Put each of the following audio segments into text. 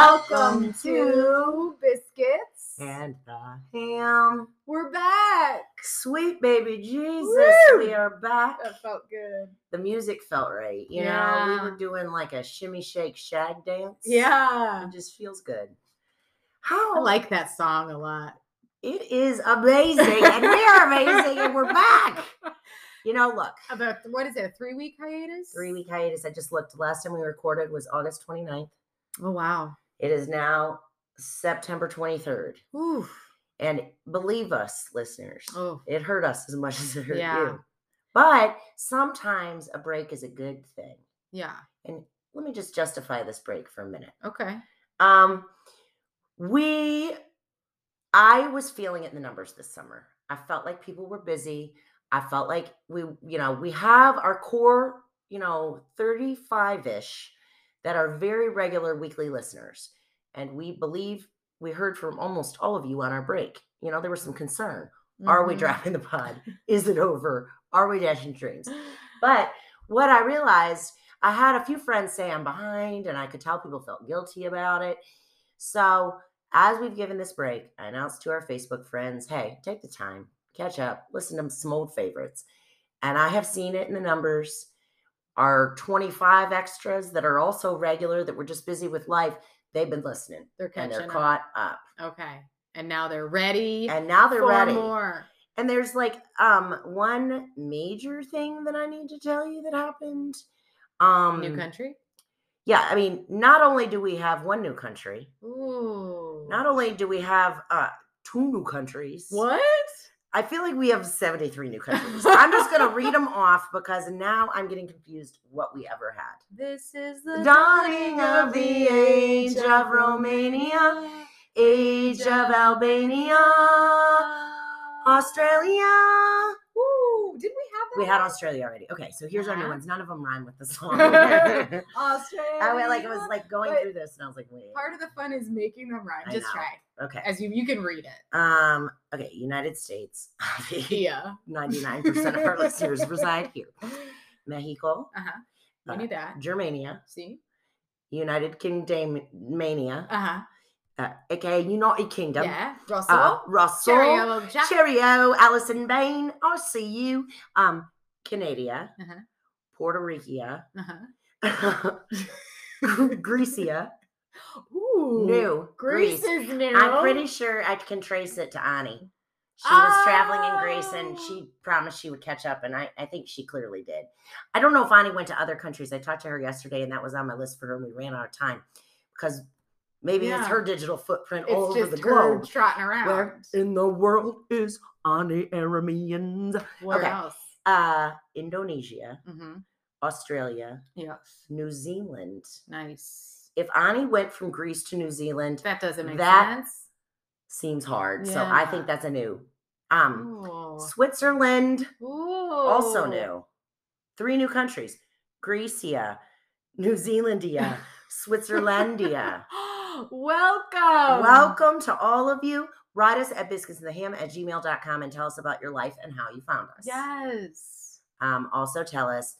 Welcome to Biscuits. And the ham. We're back. Sweet baby Jesus, Woo! we are back. That felt good. The music felt right. You know, we were doing like a shimmy shake shag dance. Yeah. It just feels good. How I like that song a lot. it is amazing. and we are amazing and we're back. You know, look, About what is it? A three week hiatus? three week hiatus. I just looked. Last time we recorded was August 29th. Oh wow. It is now September 23rd. Ooh. And believe us, listeners, Oh. it hurt us as much as it hurt Yeah. you. But sometimes a break is a good thing. Yeah. And let me just justify this break for a minute. Okay. Um, we, I was feeling it in the numbers this summer. I felt like people were busy. I felt like we, you know, we have our core, you know, 35 ish that are very regular weekly listeners. And we believe we heard from almost all of you on our break. You know, there was some concern. Are we Mhm. dropping the pod? Is it over? Are we dashing dreams? But what I realized, I had a few friends say I'm behind, and I could tell people felt guilty about it. So, as we've given this break, I announced to our Facebook friends hey, take the time, catch up, listen to some old favorites. And I have seen it in the numbers. Our 25 extras that are also regular, that were just busy with life, they've been listening They're and catching they're up. caught up. Okay. And now they're ready. And now they're for ready. more. And there's like um one major thing that I need to tell you that happened. Um New country. Yeah, I mean, not only do we have one new country, Ooh. not only do we have uh two new countries. what? I feel like we have 73 new countries. I'm just gonna read them off because now I'm getting confused what we ever had. This is The the dawning of the age of Romania, age of Albania, Australia. We? We had? Australia already. Okay, so here's our new Uh-huh. ones. None of them rhyme with the song. Australia. I went like I was like going But through this and I was like, wait. Part of the fun is making them rhyme. I Just know. try. Okay. As you you can read it. Um, okay, United States. Yeah. 99% of our listeners reside here. Mexico, Uh huh. You Uh, that. Germania, See. United Kingdom Mania, Uh huh. Uh, aka United Kingdom. Yeah. Russell. Uh, Russell, Cheerio, Jack. Cheerio, Alison Bain, I'll see you. Um, Canada, Uh-huh. Puerto Rico, Uh-huh. Grecia, Ooh. new Greece Greece. is new. I'm pretty sure I can trace it to Ani. She was traveling in Greece and Oh. she promised she would catch up, and I, I think she clearly did. I don't know if Ani went to other countries. I talked to her yesterday, and that was on my list for her, and we ran out of time because maybe it's her digital footprint It's all over the her globe. trotting around. Where in the world is Ani Aramians? Where okay. else? Uh, Indonesia, Mm-hmm. Australia, Yes. New Zealand. Nice. If Ani went from Greece to New Zealand, That doesn't make That- sense. seems hard. So I think that's a new. Um, Ooh. Switzerland, Ooh. also new. Three new countries: Grecia, New Zealandia, Switzerlandia. Welcome. Welcome to all of you. Write us at biscuitsandtheham at gmail.com and tell us about your life and how you found us. Yes. Um, also, tell us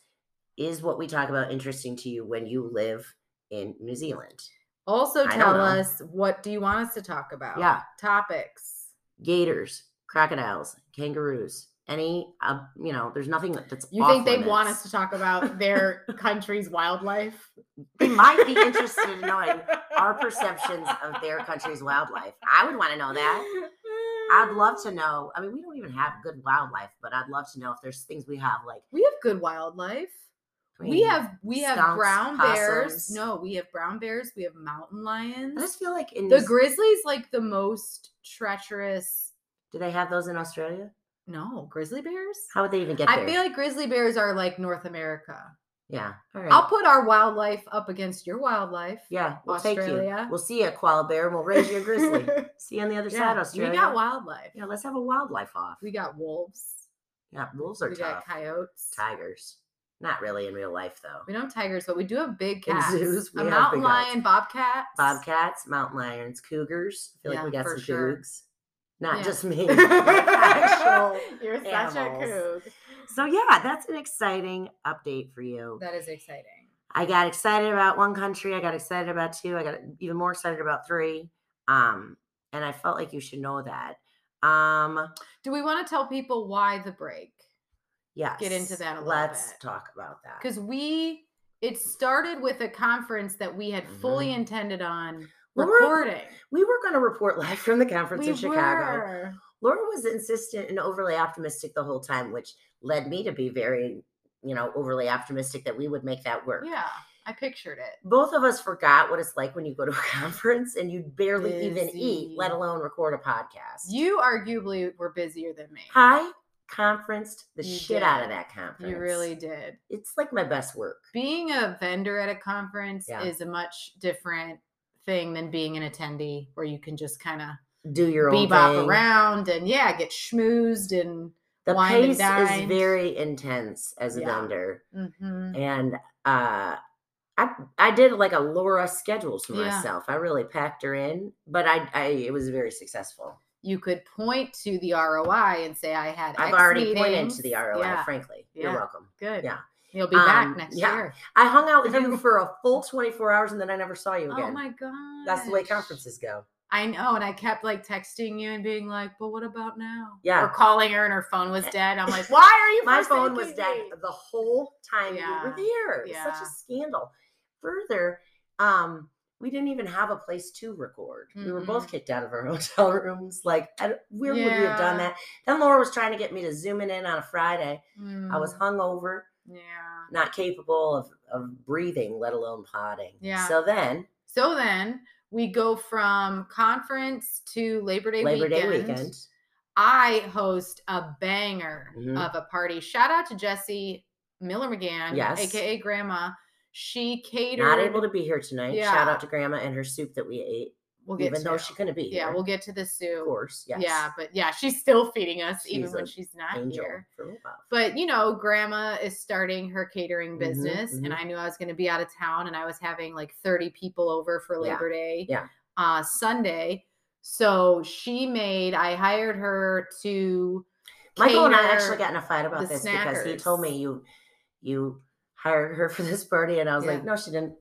is what we talk about interesting to you when you live in New Zealand? Also, tell us what do you want us to talk about? Yeah. Topics. Gators, crocodiles, kangaroos, any, uh, you know, there's nothing that- that's You think they want us to talk about their country's wildlife? They might be interested in knowing our perceptions of their country's wildlife. I would want to know that. I'd love to know. I mean, we don't even have good wildlife, but I'd love to know if there's things we have like We have good wildlife. I we have we have skunks, brown bears. No, we have brown bears. We have mountain lions. I just feel like in The New- grizzly's like the most treacherous. do they have those in Australia? No, grizzly bears. How would they even get I there? feel like grizzly bears are like North America. yeah. All right. I'll put our wildlife up against your wildlife. yeah, we'll you. Australia. We'll see you, koala bear, and we'll raise you a grizzly. see you on the other side, Australia. we got wildlife. Yeah, let's have a wildlife off. We got wolves. Yeah, wolves are we tough. got coyotes. Tigers. Not really in real life though. We don't have tigers, but we do have big In cats. zoos, we a have mountain big cats. lion, bobcats. Bobcats, mountain lions, cougars. I feel Yeah, like we got for some sure. cougs. Not Yeah. just me. You're such animals. a kook. So yeah, that's an exciting update for you. That is exciting. I got excited about one country. I got excited about two. I got even more excited about three. Um, and I felt like you should know that. Um, Do we want to tell people why the break? yes. Get into that a little Let's bit. talk about that. Because we, it started with a conference that we had fully Mhm. intended on Laura, we were going to report live from the conference We in Chicago. were. Laura was insistent and overly optimistic the whole time, which led me to be very, you know, overly optimistic that we would make that work. Yeah, I pictured it. Both of us forgot what it's like when you go to a conference and you barely even eat, let alone record a podcast. You arguably were busier than me. I conferenced the You shit out of that conference. You really did. It's like my best work. Being a vendor at a conference Yeah. is a much different thing than being an attendee where you can just kind of Do your own bebop thing. around and yeah, get schmoozed and The wine and pace is very intense as a Yeah. vendor. Mhm. and uh I I did like a Laura schedule to Yeah. myself. I really packed her in, but I I it was very successful. you could point to the ROI and say I had. I've X already pointed to the ROI, Yeah, frankly. Yeah. You're welcome. good. Yeah. You'll be back Um, next yeah. year. I hung out with you for a full 24 hours and then I never saw you again. Oh my god, That's the way conferences go. I know, and I kept like texting you and being like, "But what about now?" Yeah. or calling her and her phone was dead. I'm like, "Why are you?" My phone was forsaking dead the whole time Yeah. were there. It was such a scandal. Further, um, we didn't even have a place to record. We were both kicked out of our hotel rooms. Like, where would we have done that? Then Laura was trying to get me to zoom in on a Friday. I was Mm, hungover, yeah. not capable of, of breathing, let alone potting. Yeah. So then, So then we go from conference to Labor Day Labor weekend. Day weekend. I host a banger Mhm. of a party. Shout out to Jesse Miller McGann, Yes. aka Grandma. She catered. Not able to be here tonight. Yeah. Shout out to Grandma and her soup that we ate, We'll get even though to. she couldn't be Yeah, here. we'll get to the of soup. course. Yes. Yeah, but yeah, she's still feeding us even when she's not here. But you know, grandma is starting her catering Mhm, business, and mhm. I knew I was going to be out of town, and I was having like 30 people over for Yeah, Labor Day, yeah. uh, Sunday. So she made. I hired her to. Michael and I actually got in a fight about this because he told me you you hired her for this party, and I was Yeah. like, no, she didn't.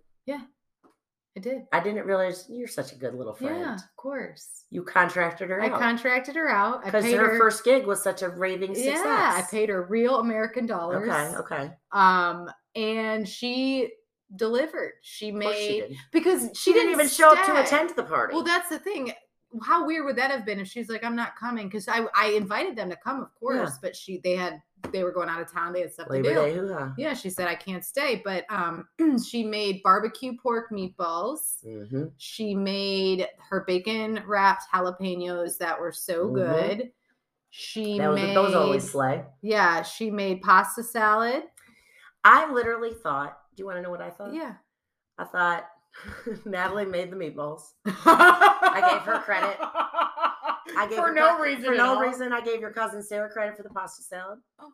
I did. I didn't realize you're such a good little friend. Yeah, of course. You contracted her I out contracted her out. Because her, her first gig was such a raving success. Yeah, I paid her real American dollars. Okay, okay. Um, and she delivered. She she made did. because She didn't even show up to attend the party. Well, that's the thing. How weird would that have been if she's like, "I'm not coming," because I I invited them to come, of course, but she they had they were going out of town. They had stuff Labor to do. Day hoo-ha. Yeah, she said I can't stay, but um, she made barbecue pork meatballs. Mhm. She made her bacon wrapped jalapenos that were so Mhm. good. She That was, made those always slay. yeah, she made pasta salad. I literally thought. Do you want to know what I thought? Yeah. I thought Natalie made the meatballs. I gave her credit. I gave for no cou- reason. For no all. reason, I gave your cousin Sarah credit for the pasta salad. Oh.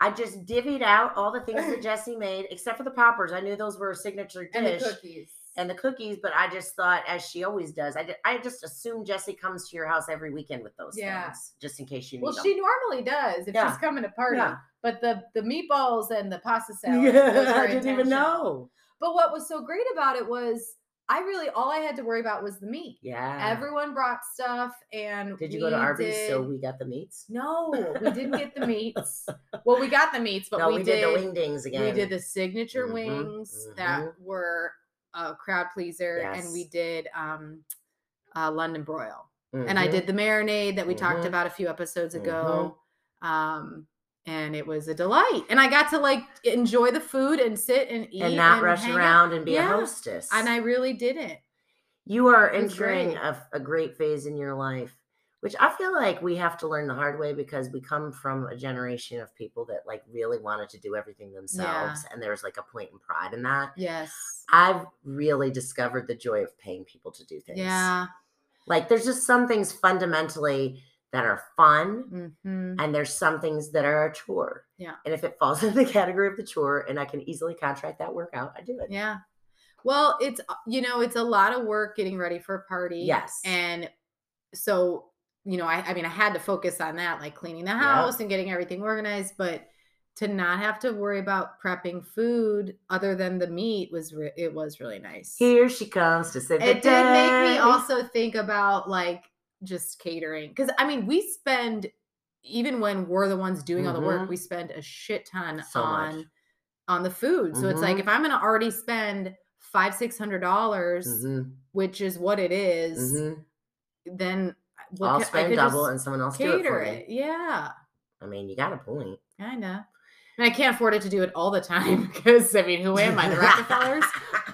I just divvied out all the things that Jesse made, except for the poppers. I knew those were a signature dish And the cookies. and the cookies, but I just thought, as she always does, I, did, I just assume Jesse comes to your house every weekend with those Yeah. things, just in case you need Well, them. she normally does if Yeah. she's coming to party. Yeah. But the the meatballs and the pasta salad. Yeah, I didn't even know. But what was so great about it was I really all I had to worry about was the meat. Yeah. Everyone brought stuff, and did you go to Arby's so we got the meats? No, we didn't get the meats. well, we got the meats, but no, we, we, did. did, the wingdings again. We did the signature Mhm, wings mhm. that were a crowd pleaser, and we did um, uh, London broil, and I Mhm. did the marinade that we talked Mhm. about a few episodes Mm-hmm. ago. Um, and it was a delight, and I got to like enjoy the food and sit and eat and not rush hang out. around and be Yeah. a hostess. And I really didn't. you are entering a, a great phase in your life which i feel like we have to learn the hard way because we come from a generation of people that like really wanted to do everything themselves and there's like a point in pride in that Yes. i've really discovered the joy of paying people to do things Yeah. like there's just some things fundamentally that are fun hmm and there's some things that are a chore Yeah. and if it falls in the category of the chore and i can easily contract that workout, i do it Yeah. Well, it's you know, it's a lot of work getting ready for a party. yes And so, you know, I, I mean, I had to focus on that, like cleaning the house and getting everything organized, but to not have to worry about prepping food other than the meat was re- it was really nice. Here she comes to save the it did make me also think about like just catering because I mean we spend even when we're the ones doing all the work, Mhm. we spend a shit ton So much. on on the food. So it's like Mhm. if I'm gonna already spend five six hundred dollars, Mhm, which is what it is, mhm. then what I'll ca- I spend could double and someone else do it cater for it. me. Yeah, I mean, you got a point. kind of. And I can't afford it to do it all the time because I mean, who am I, the Rockefellers?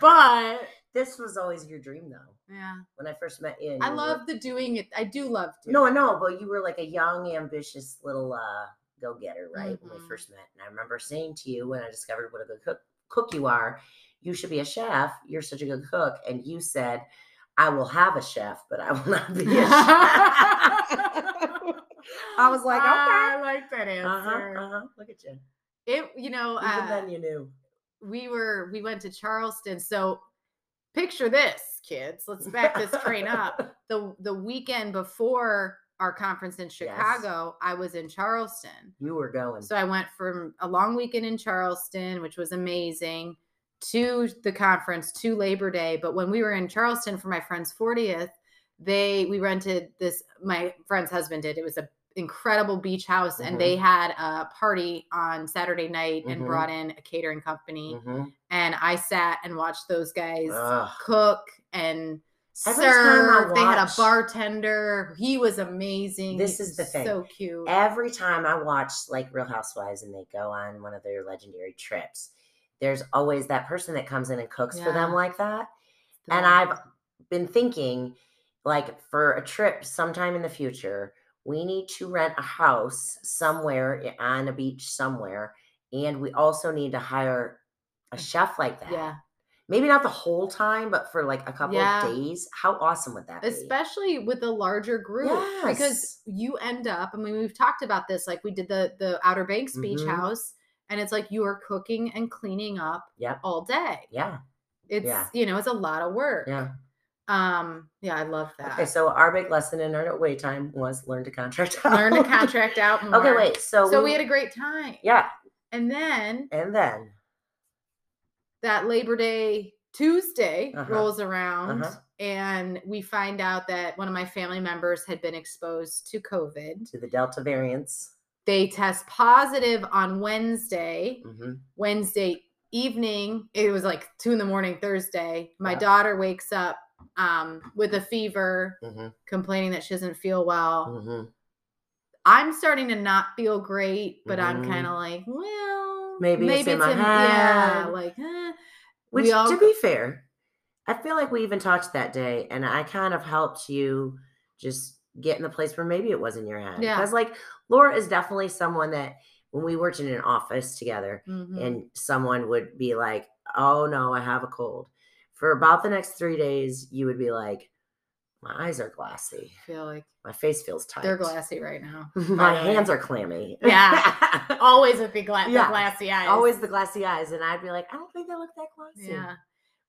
But this was always your dream, though. Yeah, When I first met you, I you were- love the doing it. I do love doing. No, I know, but you were like a young, ambitious little uh, go getter, right? When Mhm. we first met, and I remember saying to you when I discovered what a good cook cook you are, you should be a chef. You're such a good cook, and you said, "I will have a chef, but I will not be a chef." I was like, I okay. like that answer. Uh-huh, uh-huh. Look at you. It, you know, Even uh, then, you knew. we were we went to Charleston. So picture this, kids. Let's back this train up. The the weekend before our conference in Chicago, I was in Charleston. You were going. So I went from a long weekend in Charleston, which was amazing, to the conference to Labor Day. But when we were in Charleston for my friend's 40th, they we rented this my friend's husband did. It was a incredible beach house and they had a party on Saturday night and Mhm. brought in a catering company Mhm. and I sat and watched those guys Ugh. cook and Every time I serve. They had a bartender. He was amazing. This is the thing. So cute. every time I watch like Real Housewives and they go on one of their legendary trips, there's always that person that comes in and cooks for them like that. And I've been thinking, like, for a trip sometime in the future, we need to rent a house somewhere on a beach somewhere. And we also need to hire a chef like that. yeah. Maybe not the whole time, but for like a couple Yeah. of days. How awesome would that be? especially with a larger group Yes. because you end up i mean we've talked about this like we did the the outer banks beach Mhm. house and it's like you are cooking and cleaning up Yep. all day Yeah. it's Yeah. you know it's a lot of work Yeah. Um yeah i love that Okay, so our big lesson in our wait time was learn to contract out. learn to contract out more. okay, wait. So so we had a great time yeah, and then and then that labor day tuesday Uh-huh. rolls around Uh-huh. and we find out that one of my family members had been exposed to covid to the Delta variants. they test positive on Wednesday. hmm Wednesday evening, it was like two in the morning, Thursday. My Yeah. daughter wakes up um, with a fever, hmm complaining that she doesn't feel well. hmm I'm starting to not feel great, but I'm Mhm. kind of like, well, Maybe maybe it's in my yeah, head. like, eh. Which, all- to be fair, I feel like we even talked that day, and I kind of helped you just get in the place where maybe it was in your head. Yeah. Because like Laura is definitely someone that when we worked in an office together, Mhm. and someone would be like, "Oh no, I have a cold." For about the next three days, you would be like, "My eyes are glassy. I feel like My face feels tight. they're glassy right now. My way. hands are clammy." Yeah. Always with the, gla- Yeah. the glassy eyes. always the glassy eyes, and I'd be like, "I don't think they look that glassy." Yeah.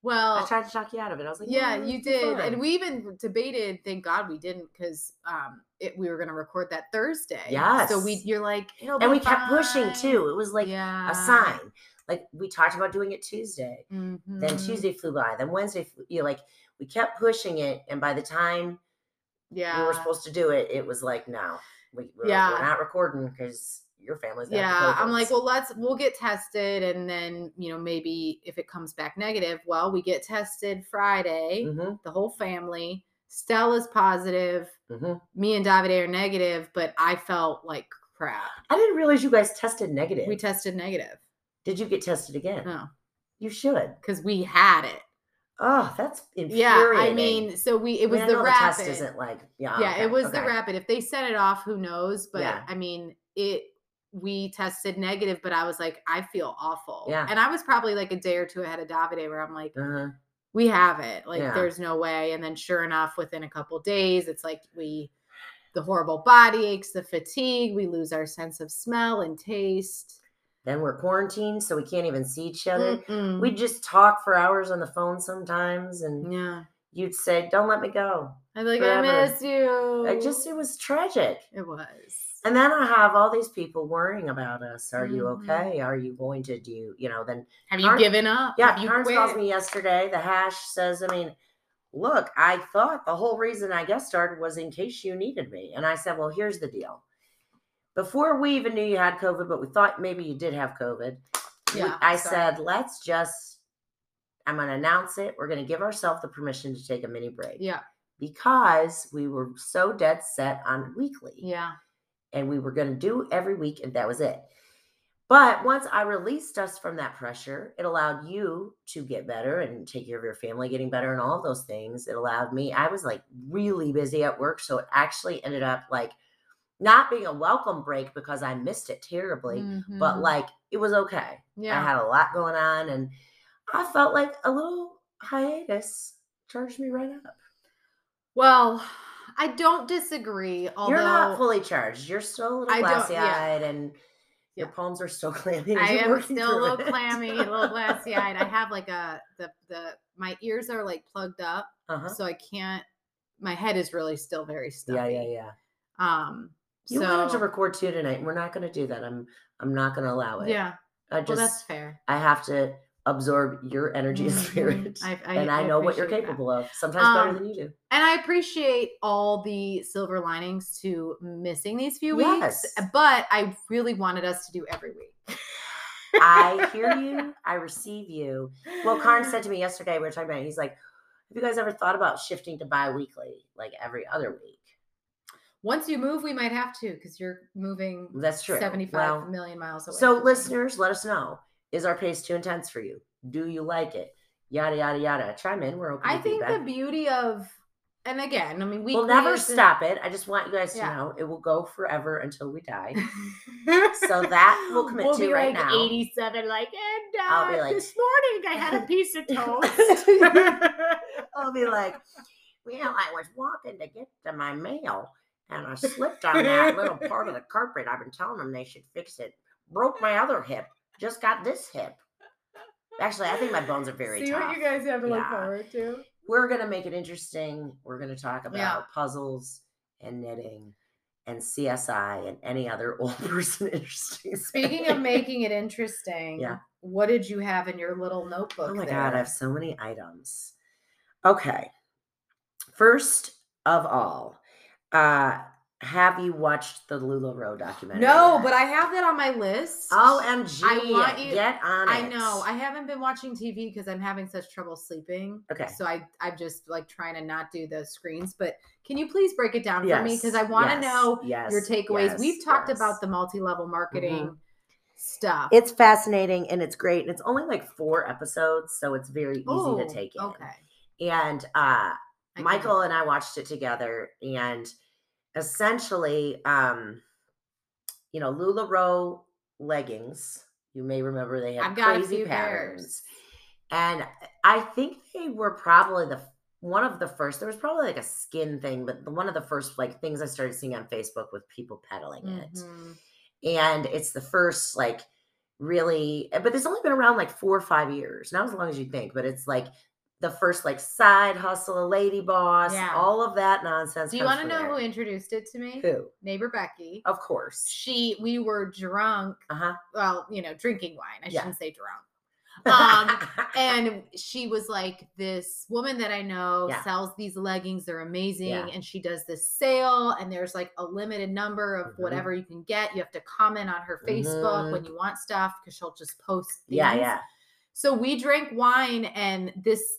Well, I tried to talk you out of it. I was like, yeah "No, you did fine." and we even debated thank god we didn't because um it, we were going to record that thursday so we you're like and we kept pushing too. It was like yeah a sign. Like we talked about doing it Tuesday. Then Mhm. Tuesday flew by. Then Wednesday, you know, like we kept pushing it, and by the time yeah we were supposed to do it, it was like, no, we, we're, Yeah. we're not recording because your family's yeah i'm like well let's we'll get tested and then you know maybe if it comes back negative well we get tested friday Mhm, the whole family stella's positive mhm. me and davide are negative but i felt like crap I didn't realize you guys tested negative. we tested negative Did you get tested again? no You should. because we had it Oh, that's Yeah. I mean, so we it I mean, was I the know rapid. test isn't like yeah. yeah, okay, it was the rapid. If they set it off, who knows? But Yeah. I mean, it we tested negative, but I was like, I feel awful. Yeah. And I was probably like a day or two ahead of Davide where I'm like, Uh-huh. we have it. Like Yeah. there's no way. And then sure enough, within a couple days, it's like we the horrible body aches, the fatigue, we lose our sense of smell and taste. Then we're quarantined, so we can't even see each other. Mm-mm. We just talk for hours on the phone sometimes, and yeah. you'd say, "Don't let me go." I'm like, Forever. I miss you. I just it was tragic. it was. And then I have all these people worrying about us. Are you Mhm. okay? Are you going to do? You know, then Have you Carn- given up? yeah. Have you Carnes calls me yesterday. The hash says, I mean, look, I thought the whole reason I guest started was in case you needed me. And I said, well, here's the deal. Before we even knew you had COVID, but we thought maybe you did have COVID. we- Yeah, I sorry. said, let's just. I'm going to announce it. We're going to give ourselves the permission to take a mini break Yeah, because we were so dead set on weekly yeah. and we were going to do every week and that was it but once i released us from that pressure it allowed you to get better and take care of your family getting better and all those things it allowed me i was like really busy at work so it actually ended up like not being a welcome break because i missed it terribly but Mhm. like it was okay Yeah. i had a lot going on and i felt like a little hiatus charged me right up well, I don't disagree. Although you're not fully charged you're still a little glassy yeah. eyed and your Yeah. palms are still clammy. I am still a little it. clammy, a little glassy eyed. I have like a the the my ears are like plugged up, Uh-huh. so I can't. My head is really still very stuffy. Yeah, yeah, yeah. Um. You so wanted to record two tonight. We're not going to do that. I'm. I'm not going to allow it. yeah. I Well, just. that's fair. I have to absorb your energy and Mhm. spirit, I- I- and I, I know what you're appreciate that. capable of. Sometimes better Um, than you do. And I appreciate all the silver linings to missing these few weeks, Yes. but I really wanted us to do every week. I hear you. I receive you. Well, Karn said to me yesterday, we were talking about. It, he's like, "Have you guys ever thought about shifting to bi-weekly, like every other week?" Once you move, we might have to because you're moving That's true. seventy-five Well, million miles away. So, listeners, let us know: Is our pace too intense for you? Do you like it? Yada yada yada. Chime in. We're open. I to think the beauty of, and again, I mean, we we'll never stop it. I just want you guys to Yeah. know it will go forever until we die. So that we'll commit we'll to be right like now. 87, like, and uh, I'll be like- this morning I had a piece of toast. I'll be like, well, I was walking to get to my mail and I slipped on that little part of the carpet. I've been telling them they should fix it. Broke my other hip. Just got this hip. Actually, I think my bones are very See tough. what you guys have to look forward to. We're gonna make it interesting. We're gonna talk about Yeah. puzzles and knitting and CSI and any other old person interesting. Speaking of making it interesting, Yeah. what did you have in your little notebook? Oh my there? god, I have so many items. Okay. First of all, uh have you watched the LuLaRoe documentary? No, yet? but I have that on my list. OMG. I want you- get on it. I know. I haven't been watching TV because I'm having such trouble sleeping. Okay. So I I'm just like trying to not do the screens. But can you please break it down for me? Because I want to yes, know yes, your takeaways. yes, We've talked yes. Mm-hmm. about the multi-level marketing stuff. It's fascinating and it's great. And it's only like four episodes, so it's very easy Oh, to take in. Okay. And uh I Michael and I watched it together, and essentially, um, you know, Lularoe leggings. You may remember they had I've got a crazy patterns, pairs. and I think they were probably the one of the first. There was probably like a skin thing, but the, one of the first like things I started seeing on Facebook with people peddling it Mhm. and it's the first like really but it's only been around like four or five years not as long as you think but it's like the first like side hustle a lady boss Yeah. all of that nonsense Do you want to know who introduced it to me? who Neighbor Becky. of course She we were drunk. uh-huh Well, you know, drinking wine. I Yeah. shouldn't say drunk. Um, and she was like this woman that i know Yeah. sells these leggings they're amazing Yeah. and she does this sale and there's like a limited number of Mhm. whatever you can get you have to comment on her facebook Mhm. when you want stuff because she'll just post yeah yeah so we drank wine and this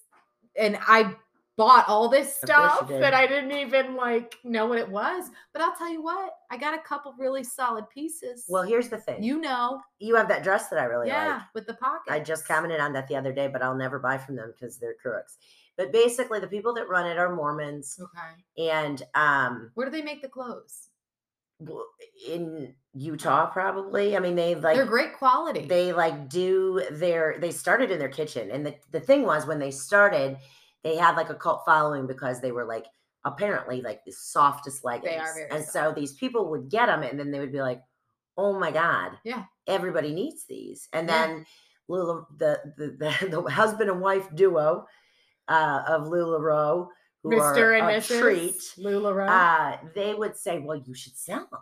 and i bought all this Of course you stuff that i didn't even like know what it was but i'll tell you what i got a couple really solid pieces. Well here's the thing. You know. You have that dress that i really yeah like. with the pocket. i just commented on that the other day but i'll never buy from them because they're crooks. But basically the people that run it are mormons okay. and um where do they make the clothes in utah probably i mean they like they're great quality they like do their they started in their kitchen and the, the thing was when they started they had like a cult following because they were like apparently like the softest leggings very and so these people would get them and then they would be like oh my god Yeah. everybody needs these and Yeah. then Lula, the, the the the husband and wife duo uh, of LuLaRoe, Mr. and Mrs. treat, LuLaRoe. uh, they would say, "Well, you should sell them.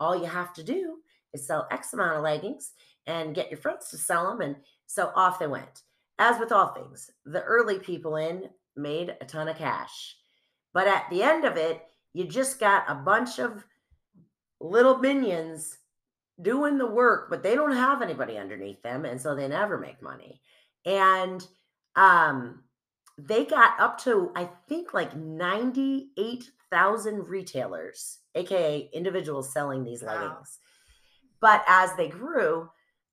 All you have to do is sell X amount of leggings and get your friends to sell them." And so off they went. As with all things, the early people in made a ton of cash, but at the end of it, you just got a bunch of little minions doing the work, but they don't have anybody underneath them, and so they never make money. And um, they got up to I think like ninety-eight thousand retailers, aka individuals selling these Wow. leggings. But as they grew,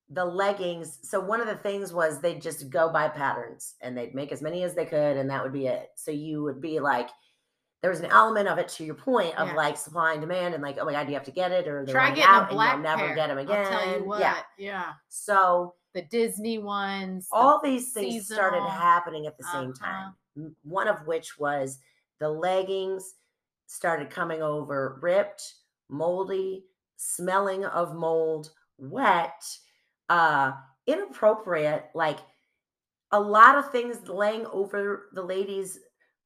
the leggings. So one of the things was they'd just go by patterns and they'd make as many as they could, and that would be it. So you would be like. There was an element of it to your point of Yeah. like supply and demand, and like, oh my god, do you have to get it, or they're Try getting out, a black and you'll never pair. get them again. I'll tell you what. Yeah. Yeah. So The Disney ones. the- all these things started happening at the same Uh-huh. time. One of which was the leggings started coming over ripped, moldy, smelling of mold, wet, uh, inappropriate, like a lot of things laying over the ladies'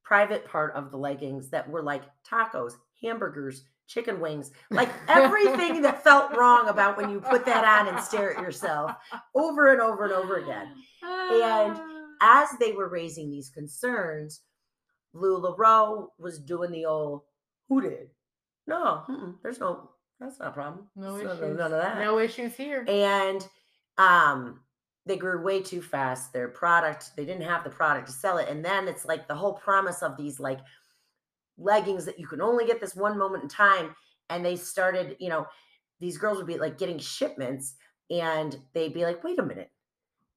private part of the leggings that were like tacos, hamburgers, chicken wings, like everything that felt wrong about when you put that on and stare at yourself over and over and over again And Ah. as they were raising these concerns, LuLaRoe was doing the old, who did? No, there's no, that's not a problem. no So issues. None of that. No issues here. And um, they grew way too fast. Their product, they didn't have the product to sell it. And then it's like the whole promise of these like leggings that you can only get this one moment in time. And they started, you know, these girls would be like getting shipments and they'd be like, wait a minute,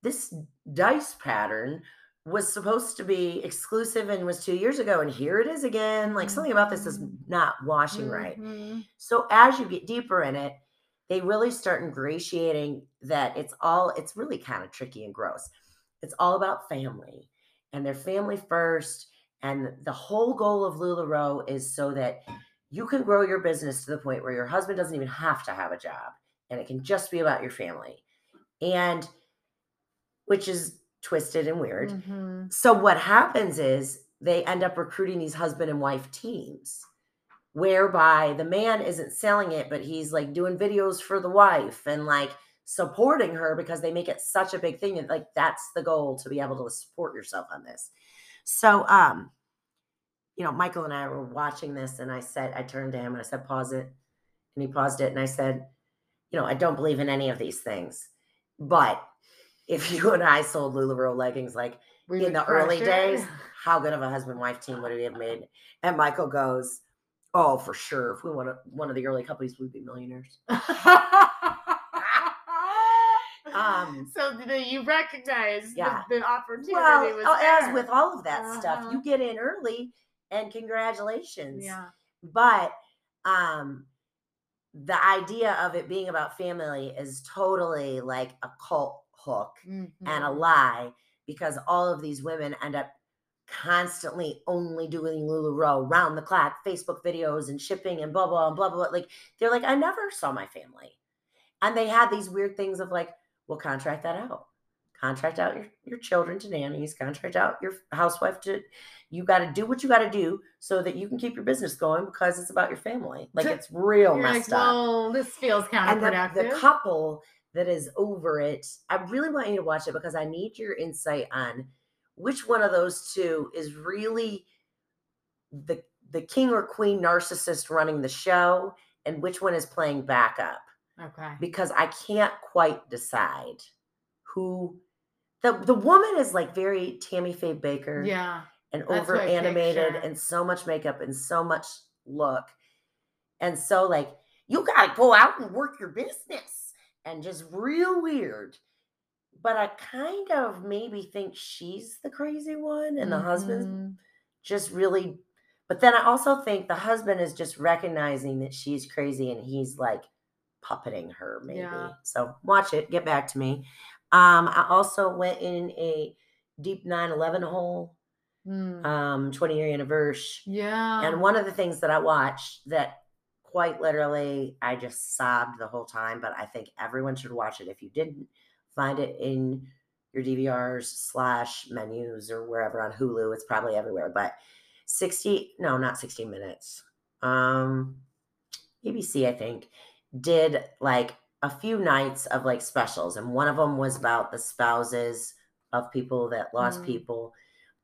this dice pattern was supposed to be exclusive and was two years ago. And here it is again. Like something about this is Mhm. not washing right. Mhm. So as you get deeper in it, they really start ingratiating that it's all it's really kind of tricky and gross. It's all about family and their family first. And the whole goal of LuLaRoe is so that you can grow your business to the point where your husband doesn't even have to have a job and it can just be about your family. And which is twisted and weird. Mhm. So what happens is they end up recruiting these husband and wife teams whereby the man isn't selling it but he's like doing videos for the wife and like supporting her because they make it such a big thing and like that's the goal to be able to support yourself on this. So um you know Michael and I were watching this and I said I turned to him and I said pause it and he paused it and I said you know I don't believe in any of these things but if you and I sold LuLaRoe leggings like We in the early it. days, how good of a husband wife team would we have made? And Michael goes, Oh, for sure. If we want one of the early couples, we'd be millionaires. Um, so the, you recognize yeah. the, the opportunity Well, was there. as with all of that stuff, Uh-huh. you get in early and congratulations. yeah. But um the idea of it being about family is totally like a cult hook and a Mhm. lie because all of these women end up constantly only doing LuLaRoe round the clock, Facebook videos and shipping and blah blah and blah blah. blah. Like they're like, I never saw my family, and they had these weird things of like, well, contract that out, contract out your your children to nannies, contract out your housewife to. You got to do what you got to do so that you can keep your business going because it's about your family. Like it's real You're messed like, up well, this feels and the, counterproductive. the couple that is over it i really want you to watch it because i need your insight on which one of those two is really the the king or queen narcissist running the show and which one is playing backup okay. because i can't quite decide who the the woman is like very tammy faye bakker Yeah. and over animated and so much makeup and so much look. And so like you gotta go out and work your business and just real weird. But I kind of maybe think she's the crazy one and the husband's Mhm. just really but then I also think the husband is just recognizing that she's crazy and he's like puppeting her maybe. Yeah. So watch it, get back to me. Um I also went in a deep 9/11 hole Mm. um 20 year anniversary Yeah. and one of the things that i watched that quite literally i just sobbed the whole time but i think everyone should watch it if you didn't find it in your DVRs slash menus or wherever on Hulu. It's probably everywhere, but 60, no, not 60 minutes. Um, ABC, I think, did like a few nights of like specials, and one of them was about the spouses of people that lost Mm. people.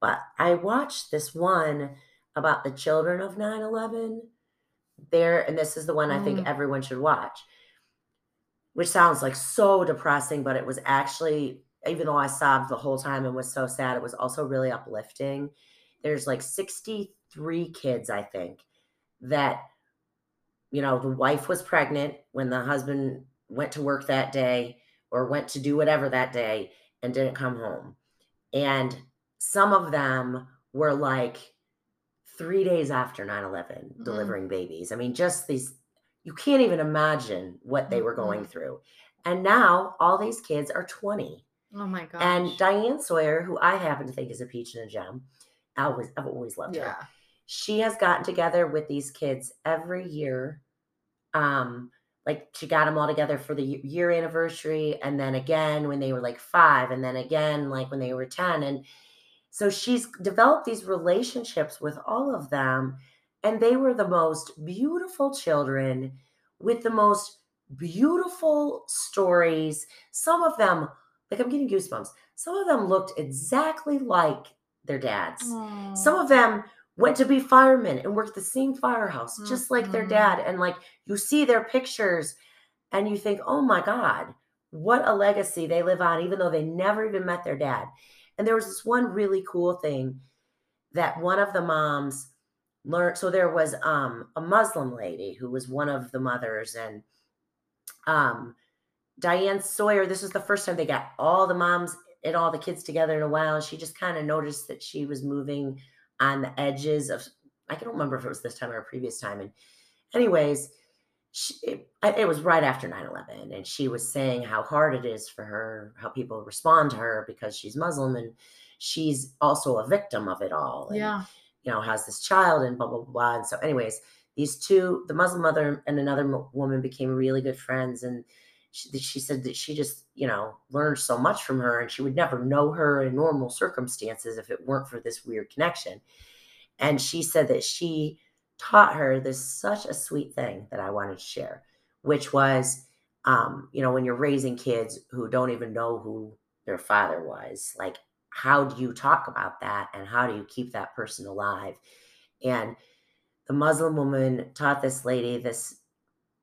But I watched this one about the children of 9 11. There, and this is the one I think Mm. everyone should watch, which sounds like so depressing, but it was actually, even though I sobbed the whole time and was so sad, it was also really uplifting. There's like 63 kids, I think, that, you know, the wife was pregnant when the husband went to work that day or went to do whatever that day and didn't come home. And some of them were like three days after 9 11 Mhm. delivering babies. I mean, just these, you can't even imagine what they were going Mhm. through. And now all these kids are 20. Oh my gosh. And Diane Sawyer, who I happen to think is a peach and a gem, I always, I've always loved her. She has gotten together with these kids every year. Um, like she got them all together for the year anniversary, and then again when they were like five, and then again like when they were 10. And so she's developed these relationships with all of them, and they were the most beautiful children with the most beautiful stories. Some of them, like I'm getting goosebumps, some of them looked exactly like their dads. Some of them went to be firemen and worked the same firehouse, just like their Mhm. dad. And like you see their pictures and you think, oh my God, what a legacy they live on, even though they never even met their dad. And there was this one really cool thing that one of the moms learned. So there was um, a Muslim lady who was one of the mothers, and um, Diane Sawyer, this was the first time they got all the moms and all the kids together in a while. And she just kind of noticed that she was moving on the edges of, I don't remember if it was this time or a previous time. And, anyways, she, it, it was right after 9 11. And she was saying how hard it is for her, how people respond to her because she's Muslim and she's also a victim of it all. And, Yeah. you know, has this child and blah, blah, blah. And so, anyways, these two, the Muslim mother and another woman became really good friends. And she, she said that she just, you know, learned so much from her and she would never know her in normal circumstances if it weren't for this weird connection. And she said that she taught her this such a sweet thing that I wanted to share, which was, um, you know, when you're raising kids who don't even know who their father was, like, how do you talk about that and how do you keep that person alive? And the Muslim woman taught this lady this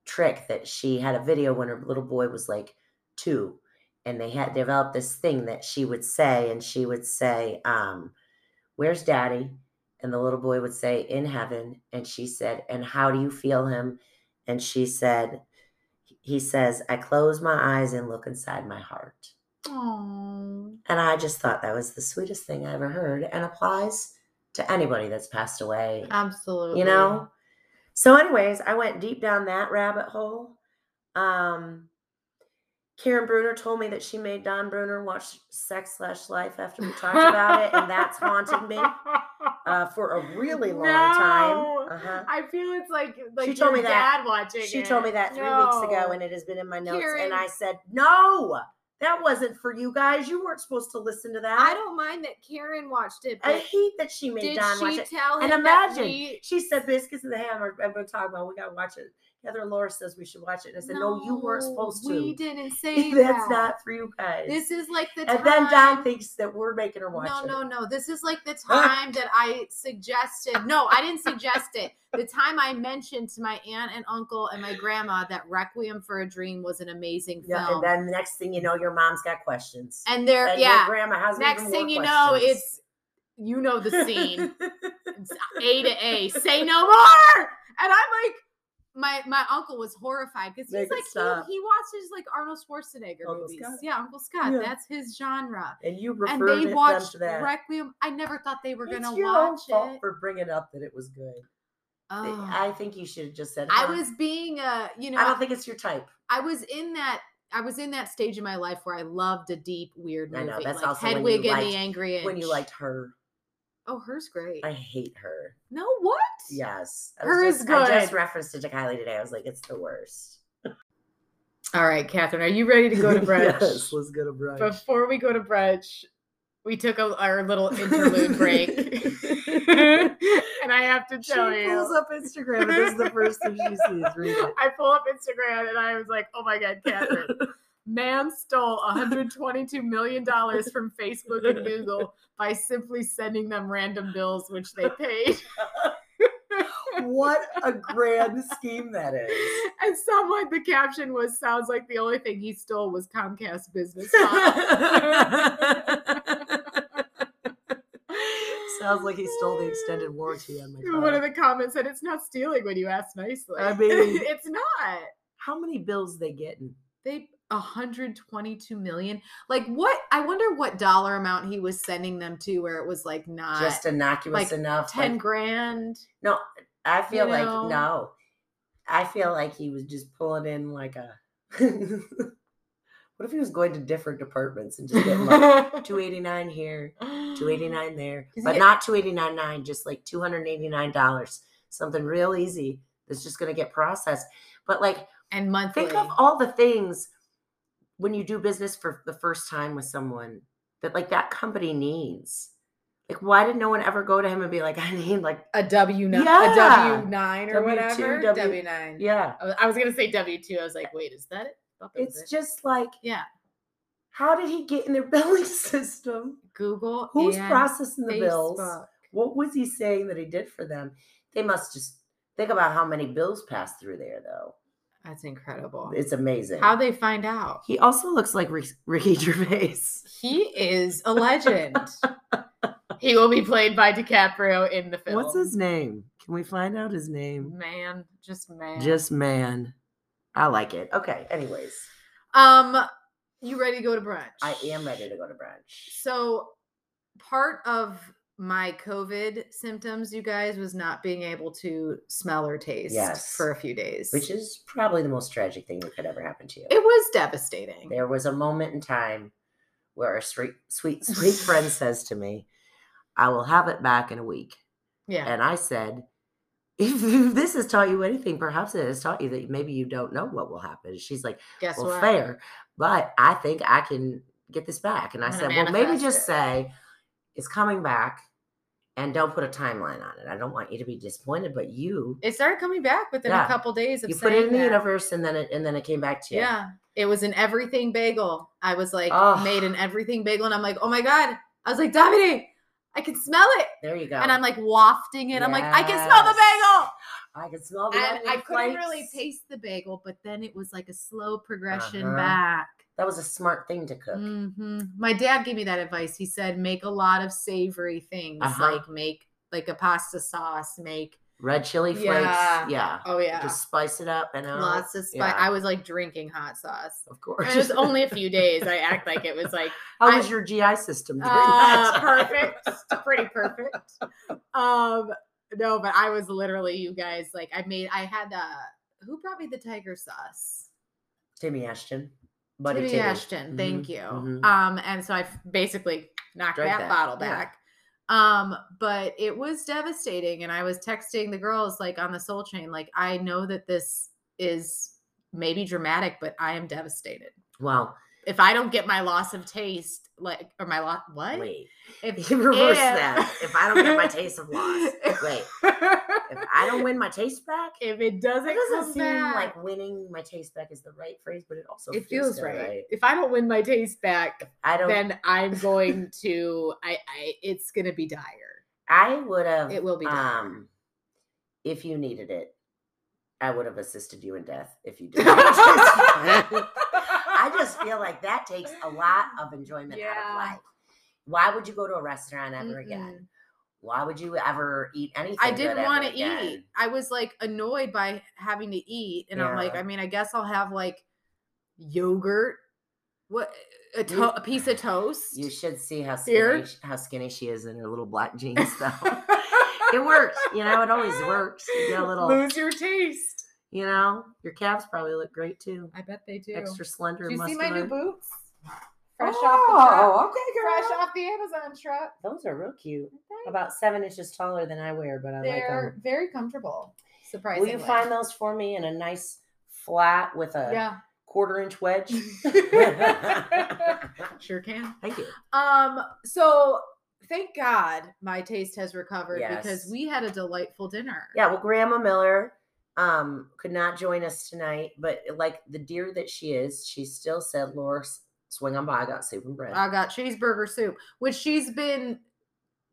trick that she had a video when her little boy was like two and they had developed this thing that she would say and she would say um where's daddy? And the little boy would say in heaven. And she said and how do you feel him? And she said he says i close my eyes and look inside my heart. Oh. and i just thought that was the sweetest thing i ever heard and applies to anybody that's passed away. Absolutely. you know so anyways i went deep down that rabbit hole um karen bruner told me that she made don bruner watch sex slash life after we talked about it and that's haunted me uh, for a really long No. time uh-huh. I feel it's like like She told me that. dad watching she it. told me that three weeks ago and it has been in my notes Karen. and i said no that wasn't for you guys. You weren't supposed to listen to that. I don't mind that Karen watched it, i hate that she made did don watch she it and imagine we- she said biscuits and the ham are i've been talking about we gotta watch it heather laura says we should watch it and i said no, you weren't supposed to We didn't say that's that. not for you guys This is like the time. and time. then don thinks that we're making her watch no, it no, no. This is like the time that I suggested. No, I didn't suggest it. The time I mentioned to my aunt and uncle and my grandma that Requiem for a Dream was an amazing yeah, film. and then the next thing you know your mom's got questions And there, And yeah. grandma has Next even thing more you know, it's you know the scene. A to A. Say no more. And I'm like, my my uncle was horrified because he's like he, he watches like Arnold Schwarzenegger Uncle movies. Scott. Yeah, Uncle Scott. Yeah. That's his genre. and you And they watched that Requiem. I never thought they were it's gonna watch fault it. for bringing up that it was good Oh. i think you should have just said I was being a, you know, i don't think it's your type I was in that. I was in that stage in my life where I loved a deep, weird I movie, know, that's like also when you Hedwig and liked- the Angry Inch. when you liked her oh, her's great. i hate her no, what? yes I Her was is just, i just referenced it to kylie today i was like it's the worst All right, Kathryn, are you ready to go to brunch? yes, let's go to brunch. Before we go to brunch, we took a, our little interlude break. and I have to she tell you. She pulls up Instagram, and this is the first thing she sees. Read it. I pull up Instagram and I was like, oh my God, Kathryn. Man stole $122 million from Facebook and Google by simply sending them random bills, which they paid. what a grand scheme that is. And someone, the caption was, sounds like the only thing he stole was Comcast business. Sounds like he stole the extended warranty on my car. One of the comments said, it's not stealing when you ask nicely. I mean- it's not. How many bills they getting? They 122 million. Like what? I wonder what dollar amount he was sending them to where it was like not Just innocuous like enough. 10 like- grand. no, I feel you like know? no. I feel like he was just pulling in like a. what if he was going to different departments and just getting like 289 here, 289 there, but not 289.9, just like $289. Something real easy that's just going to get processed. But like, and monthly. think of all the things when you do business for the first time with someone that like that company needs. Like, why did no one ever go to him and be like, I need like, a W nine, Yeah. a W nine or W2, whatever. W- nine. yeah, I was- gonna say W two. I was like, wait, is that it? I thought that was it's it. just like, yeah. how did he get in their billing system? Google. Who's processing the bills? What was he saying that he did for them? They must just think about how many bills pass through there, though. That's incredible. It's amazing. How they find out? he also looks like Rick- Ricky Gervais. He is a legend. he will be played by DiCaprio in the film. What's his name? Can we find out his name? man? Just man. Just man. I like it. Okay. Anyways, um. You ready to go to brunch? I am ready to go to brunch. So, part of my COVID symptoms, you guys, was not being able to smell or taste Yes. for a few days. Which is probably the most tragic thing that could ever happen to you. it was devastating. There was a moment in time where a sweet, sweet, sweet friend says to me, I will have it back in a week. yeah. And I said, if this has taught you anything, perhaps it has taught you that maybe you don't know what will happen. She's like, Guess well, what? fair, but I think I can get this back. And I I'm said, well, maybe just it." say it's coming back and don't put a timeline on it. I don't want you to be disappointed, but you It started coming back within Yeah. a couple days of you put it in the universe and then it and then it came back to you. Yeah. It was an everything bagel. I was like Oh. made an everything bagel and I'm like, oh my God. I was like, Davide, I can smell it. There you go. And I'm like wafting it. I'm like, I can smell the bagel. I can smell the And I couldn't flakes. really taste the bagel, but then it was like a slow progression Uh-huh. back. That was a smart thing to cook. hmm My dad gave me that advice. He said, make a lot of savory things, Uh-huh. like make like a pasta sauce, make Red chili flakes. Yeah. Yeah. oh yeah, Just spice it up and lots of spice. yeah. I was like drinking hot sauce. of course. And it was only a few days. I act like it was like How I- was your GI system uh, perfect, pretty perfect. Um, no, but I was literally you guys like I made. I had uh, who brought me the tiger sauce? Timmy Ashton. Timmy Timmy. Ashton. Thank Mhm, you. mhm. Um, and so I basically knocked that, that, bottle yeah. back. Um, but it was devastating, and I was texting the girls like on the Soul Chain, like I know that this is maybe dramatic, but I am devastated. Well, If I don't get my loss of taste, like or my loss, what? wait. If You reverse if- that. If I don't get my taste of loss. Wait. If I don't win my taste back, if it doesn't, it doesn't seem back, like winning my taste back is the right phrase, but it also it feels good, right. If I don't win my taste back, I don't. then I'm going to. I. I. It's gonna be dire. I would have. It will be dire. Um, if you needed it, I would have assisted you in death. If you did. I just feel like that takes a lot of enjoyment out of life. Why would you go to a restaurant ever Mm-mm. again? Why would you ever eat anything? I didn't want to eat. I was like annoyed by having to eat, and I'm like, I mean, I guess I'll have like yogurt, what a, to- You- a piece of toast. You should see how Here. skinny, how skinny she is in her little black jeans, though. it works. You know, it always works. You get a little, lose your taste. you know, your calves probably look great too. I bet they do. Extra slender Do you see muscular. my new boots? Fresh oh, off the truck. okay, Fresh off the Amazon truck. Those are real cute. About seven inches taller than I wear, but I like They're them. very comfortable. Surprisingly. Will you find those for me in a nice flat with a Yeah. quarter inch wedge. sure can. Thank you. Um, so thank God my taste has recovered because we had a delightful dinner. Yeah, well, Grandma Miller um could not join us tonight, but like the dear that she is, she still said, Laura, swing on by. I got soup and bread. I got cheeseburger soup, which she's been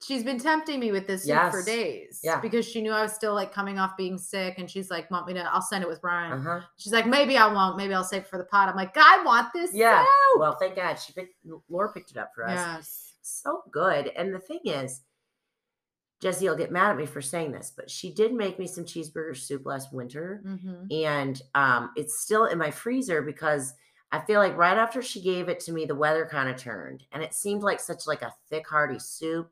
she's been tempting me with this soup for days. Yeah. Because she knew I was still like coming off being sick and she's like, Want me to I'll send it with Ryan. Uh huh. She's like, maybe I won't. Maybe I'll save it for the pot. I'm like, I want this Yeah. soup. Well, thank God she picked, Laura picked it up for us. yes. So good. And the thing is, Jesse will get mad at me for saying this, but she did make me some cheeseburger soup last winter. hmm and um, it's still in my freezer because I feel like right after she gave it to me, the weather kind of turned, and it seemed like such like a thick, hearty soup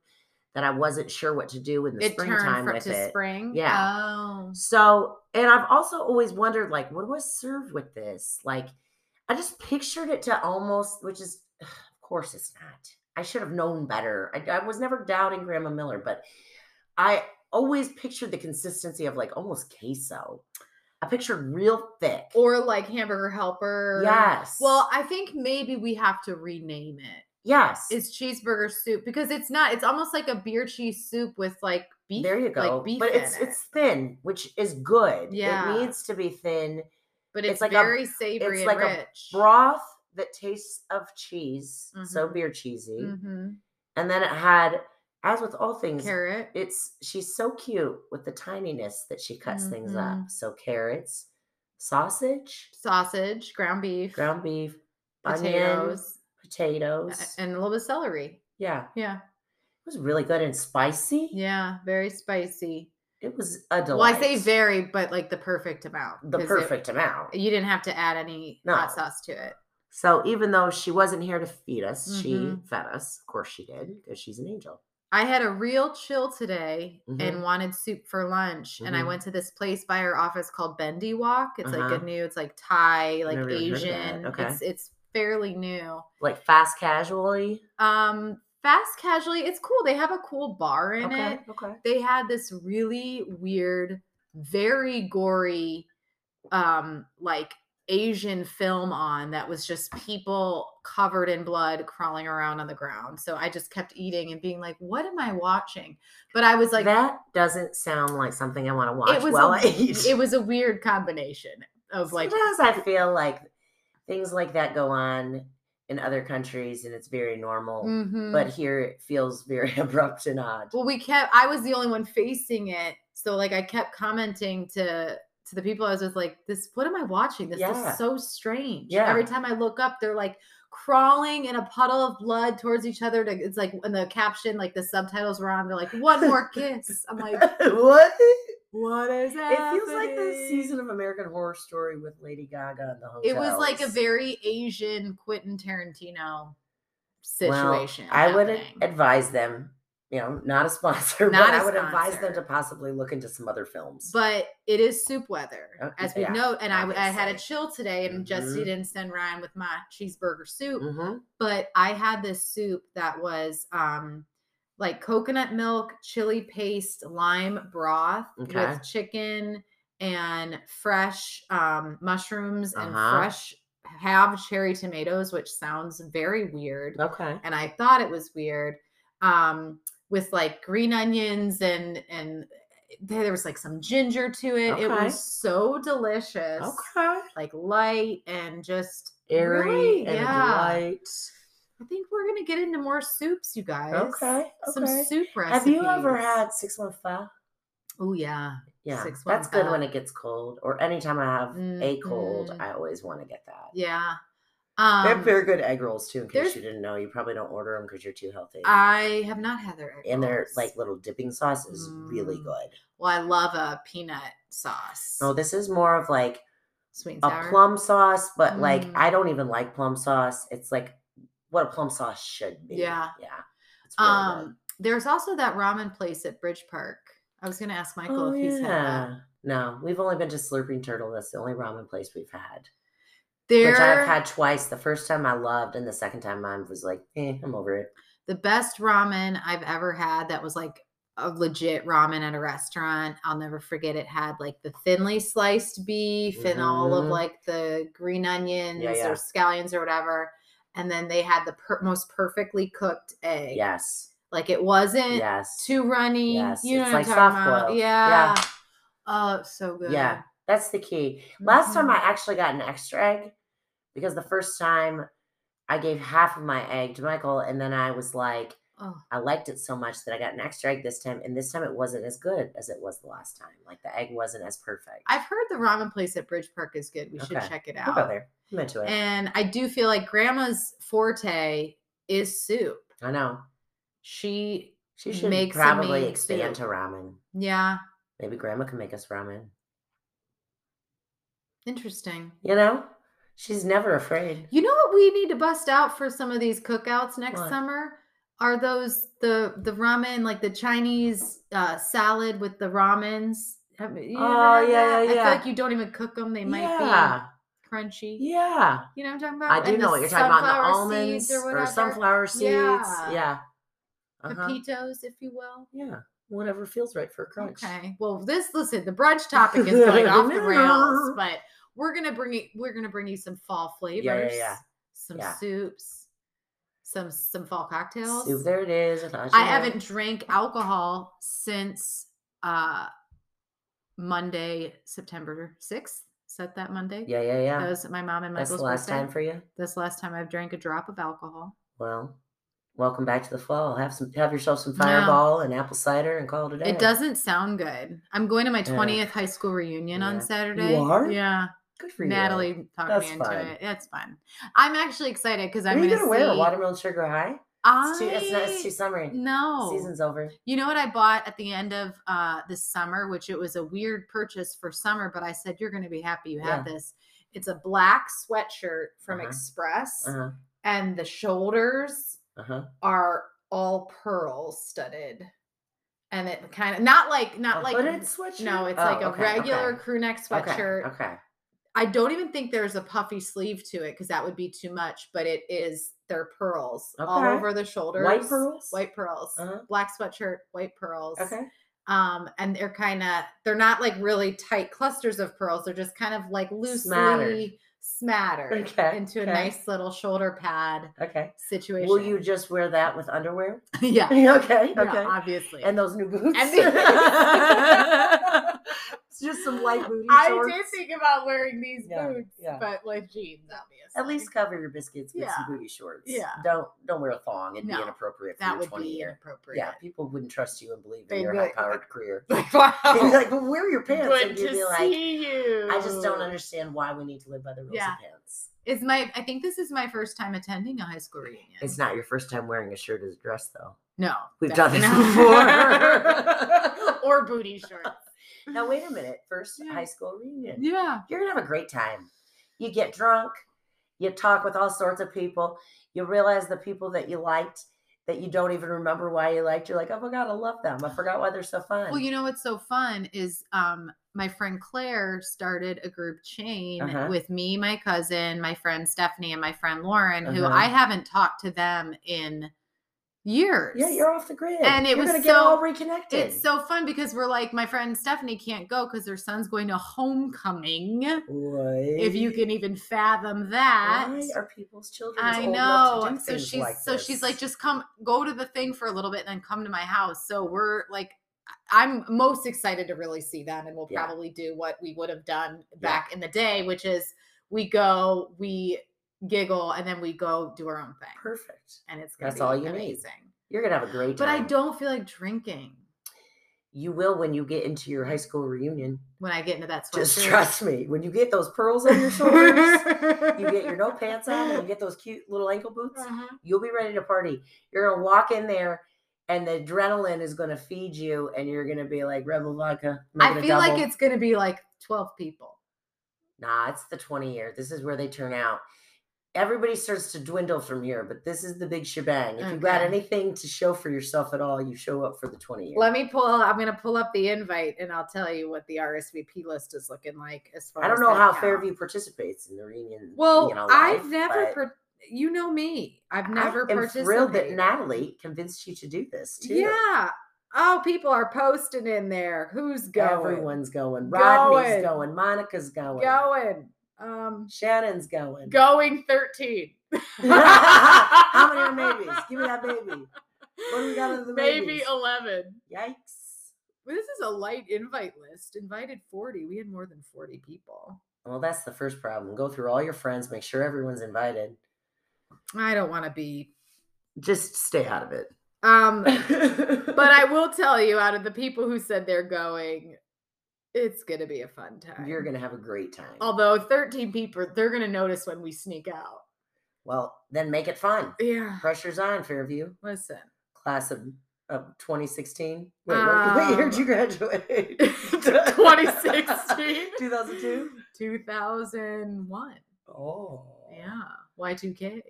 that I wasn't sure what to do in the It turned springtime fr- with to it. spring. Yeah. Oh. So, and I've also always wondered, like, what was served with this? Like, I just pictured it to almost, which is, of course, it's not. I should have known better. I, I was never doubting Grandma Miller, but I always pictured the consistency of like almost queso. I pictured real thick. Or like hamburger helper. Yes. Well, I think maybe we have to rename it. yes. It's cheeseburger soup because it's not. It's almost like a beer cheese soup with like beef. there you go. Like beef but it's it. it's thin, which is good. Yeah. It needs to be thin. but it's it's, like a- very savory it's like a. Broth that tastes of cheese, so Mhm. beer cheesy. hmm And then it had, as with all things, Carrot. it's she's so cute with the tininess that she cuts things up. Mhm. So carrots, sausage, sausage, ground beef, ground beef, potatoes, a- potatoes. and a little bit of celery. yeah, yeah. it was really good and spicy. Yeah. Very spicy. It was a delight. Well, I say very, but like the perfect amount. the 'cause it- perfect amount. you didn't have to add any No. hot sauce to it. So even though she wasn't here to feed us, she Mhm. fed us. Of course she did, because she's an angel. I had a real chill today Mhm. and wanted soup for lunch. And I Mhm. went to this place by our office called Bendy Walk. It's like Uh-huh. a new, it's like Thai, like Never even heard of that. Asian. Okay. It's it's fairly new. Like fast casually. Um, fast casually, it's cool. They have a cool bar in okay. it. Okay. They had this really weird, very gory, um, like Asian film on that was just people covered in blood crawling around on the ground. So I just kept eating and being like, what am I watching? But I was like, that doesn't sound like something I want to watch it was while a, I eat. it was a weird combination of like Sometimes I feel like things like that go on in other countries and it's very normal. Mhm. But here it feels very abrupt and odd. well we kept i was the only one facing it so like i kept commenting to to the people i was with like this what am i watching this Yeah. is so strange Yeah. every time i look up they're like crawling in a puddle of blood towards each other to, it's like in the caption like the subtitles were on they're like one more kiss i'm like what? what is that?" It happening? feels like the season of American Horror Story with Lady Gaga and the hotel. it was like a very asian quentin tarantino Well, situation I would happening. advise them, you know, not a sponsor, Not but a I would advise them to possibly look into some other films. but it is soup weather Oh, as we yeah, know and I, I had a chill today and jesse Mhm. didn't send ryan with my cheeseburger soup Mhm. but i had this soup that was um like coconut milk chili paste lime broth Okay. with chicken and fresh um mushrooms and Uh-huh. fresh have cherry tomatoes which sounds very weird Okay. and I thought it was weird. Um, with like green onions and and there was like some ginger to it. It was so delicious. Okay. Like light and just Airy really, and yeah. light. I think we're gonna get into more soups, you guys. Okay. Some okay. soup recipes. Have you ever had six one five? Oh yeah. Yeah, Six that's good when it gets cold, or anytime I have a cold, Mhm. I always want to get that. Yeah. They Um, have very good egg rolls too. In case you didn't know, you probably don't order them because you're too healthy. I have not had their egg and their rolls. like little dipping sauce is really Mm. good. Well, I love a peanut sauce. No, this is more of like sweet a sour. plum sauce, but like Mm. I don't even like plum sauce. It's like what a plum sauce should be. Yeah. yeah. Really Um, there's also that ramen place at Bridge Park. I was gonna ask. Michael Oh, if he's had that. yeah. No, we've only been to Slurping Turtle. That's the only ramen place we've had. They're Which I've had twice. The first time I loved, and the second time I was like, eh, I'm over it. the best ramen I've ever had. That was like a legit ramen at a restaurant. I'll never forget it had like the thinly sliced beef and all of Mhm. like the green onions yeah. or scallions or whatever. And then they had the per- most perfectly cooked egg. Yes. Like it wasn't Yes. too runny. Yes, You know it's what like I'm talking about? Yeah. Yeah. Oh, so good. Yeah. That's the key. Last time Mhm. I actually got an extra egg because the first time I gave half of my egg to Michael and then I was like, Oh, I liked it so much that I got an extra egg this time. And this time it wasn't as good as it was the last time. Like the egg wasn't as perfect. I've heard the ramen place at Bridge Park is good. We should check it We'll go out. there. I'm into it. And I do feel like grandma's forte is soup. I know. She She should makes probably expand soup. to ramen. Yeah, Maybe grandma can make us ramen. Interesting. You know? She's never afraid. You know what we need to bust out for some of these cookouts next What? summer? Are those the the ramen like the Chinese uh, salad with the ramens? You Oh, had yeah, yeah, I feel like you don't even cook them; they might yeah. be crunchy. Yeah. You know what I'm talking about? I do And know what you're talking about. The almonds or or, sunflower seeds. Yeah. Yeah. Uh-huh. pepitos, if you will. Yeah. Whatever feels right for a crunch. Okay. Well, this listen, the brunch topic is going off the rails, but we're gonna bring it. We're gonna bring you some fall flavors. yeah. yeah. Some Yeah. soups, some some fall cocktails. Soup, there it is. I, I haven't drank alcohol since uh Monday, September sixth. Set that Monday. Yeah, yeah, yeah. That was my mom and That's Michael's the last birthday. time for you. That's the last time I've drank a drop of alcohol. Well, welcome back to the fall. Have some, have yourself some No. Fireball and apple cider, and call it a day. It doesn't sound good. I'm going to my Yeah. 20th high school reunion on Yeah. Saturday. are? Yeah. Good for you. Natalie talked That's me into fun. it. That's fun. I'm actually excited because I'm are you going to gonna wear? A watermelon sugar high? I, It's too, it's, not, it's too summery. no. Season's over. You know what I bought at the end of uh, this summer, which it was a weird purchase for summer, but I said you're going to be happy you have this. It's a black sweatshirt from Uh-huh. Express, Uh huh. and the shoulders Uh huh. are all pearl studded, and it kind of not like not like sweatshirt. no, it's Oh, like a okay, regular okay. crew neck Okay, sweatshirt. Okay. I don't even think there's a puffy sleeve to it because that would be too much, but it is they're pearls all over the shoulders. White pearls. White pearls. Uh-huh. Black sweatshirt, white pearls. Okay. Um, and they're kind of they're not like really tight clusters of pearls. They're just kind of like loosely Smattered. smattered, Okay, into a nice little shoulder pad Okay. situation. Will you just wear that with underwear? yeah. okay. yeah, Okay. obviously. and those new boots. And the- It's just some light booty shorts. I shorts. did think about wearing these Yeah, boots, yeah. but with jeans, obviously. At least cover your biscuits with some booty shorts. yeah. Don't don't wear a thong. It'd No, be inappropriate for that your would 20 be year. inappropriate. Yeah, people wouldn't trust you and believe in They'd your be high like, powered career. Like, wow. They'd be like, but wear your pants. Good and you'd to be like, see you. I just don't understand why we need to live by the rules Yeah. of pants. It's my. I think this is my first time attending a high school reunion. It's not your first time wearing a shirt as a dress, though. No, We've done this definitely not. before. or booty shorts. Now, wait a minute. First Yeah. high school reunion. Yeah. You're going to have a great time. You get drunk, you talk with all sorts of people, you realize the people that you liked that you don't even remember why you liked. You're like, oh my God, I love them. I forgot why they're so fun. Well, you know what's so fun is um my friend Claire started a group chain Uh-huh. with me, my cousin, my friend Stephanie, and my friend Lauren, who Uh-huh. I haven't talked to them in years. yeah, you're off the grid. And it you're was gonna get so- all reconnected. It's so fun because we're like, my friend Stephanie can't go because her son's going to homecoming. Right. If you can even fathom that. Why are people's children? I old enough to know. So she's like so she's like, just come go to the thing for a little bit and then come to my house. So we're like I'm most excited to really see them and we'll Yeah. probably do what we would have done back in the day, which is we go, we giggle, and then we go do our own thing. perfect. And it's gonna That's be all you need. amazing. You're gonna have a great time. But. I don't feel like drinking You will when you get into your high school reunion. when I get into that Just trust me. When you get those pearls on your shoulders, you get your no pants on, and you get those cute little ankle boots. Uh-huh. You'll be ready to party. You're gonna walk in there, and the adrenaline is gonna feed you, and you're gonna be like Rebel Vodka. I feel like it's gonna be like 12 people. Nah, it's the 20 year. This is where they turn out. Everybody starts to dwindle from here, but this is the big shebang. If you got anything to show for yourself at all, you show up for the 20 year. Let me pull. I'm going to pull up the invite, and I'll tell you what the RSVP list is looking like. As far I don't know how. Fairview participates in the reunion. Well, you know, I've never. Per- you know me. I've never I am participated. thrilled that Natalie convinced you to do this too. Yeah, Oh, people are posting in there. Who's going? Everyone's going. Rodney's Going. going. Monica's going. going. Um, Shannon's going. going 13. How many are maybes? Give me that baby. What do we got of the Maybe maybes? 11. Yikes. Well, This is a light invite list. Invited 40. We had more than 40 people. Well, that's the first problem. Go through all your friends, make sure everyone's invited. I don't want to be. Just stay out of it. Um, but I will tell you, out of the people who said they're going, it's gonna be a fun time. You're gonna have a great time. Although 13 people, they're gonna notice when we sneak out. Well, then make it fun. Yeah. Pressure's on, Fairview. Listen. Class of, of 2016. Wait, what, what year did Um, you graduate? 2016. 2002? 2001. Oh. Yeah. Y2K.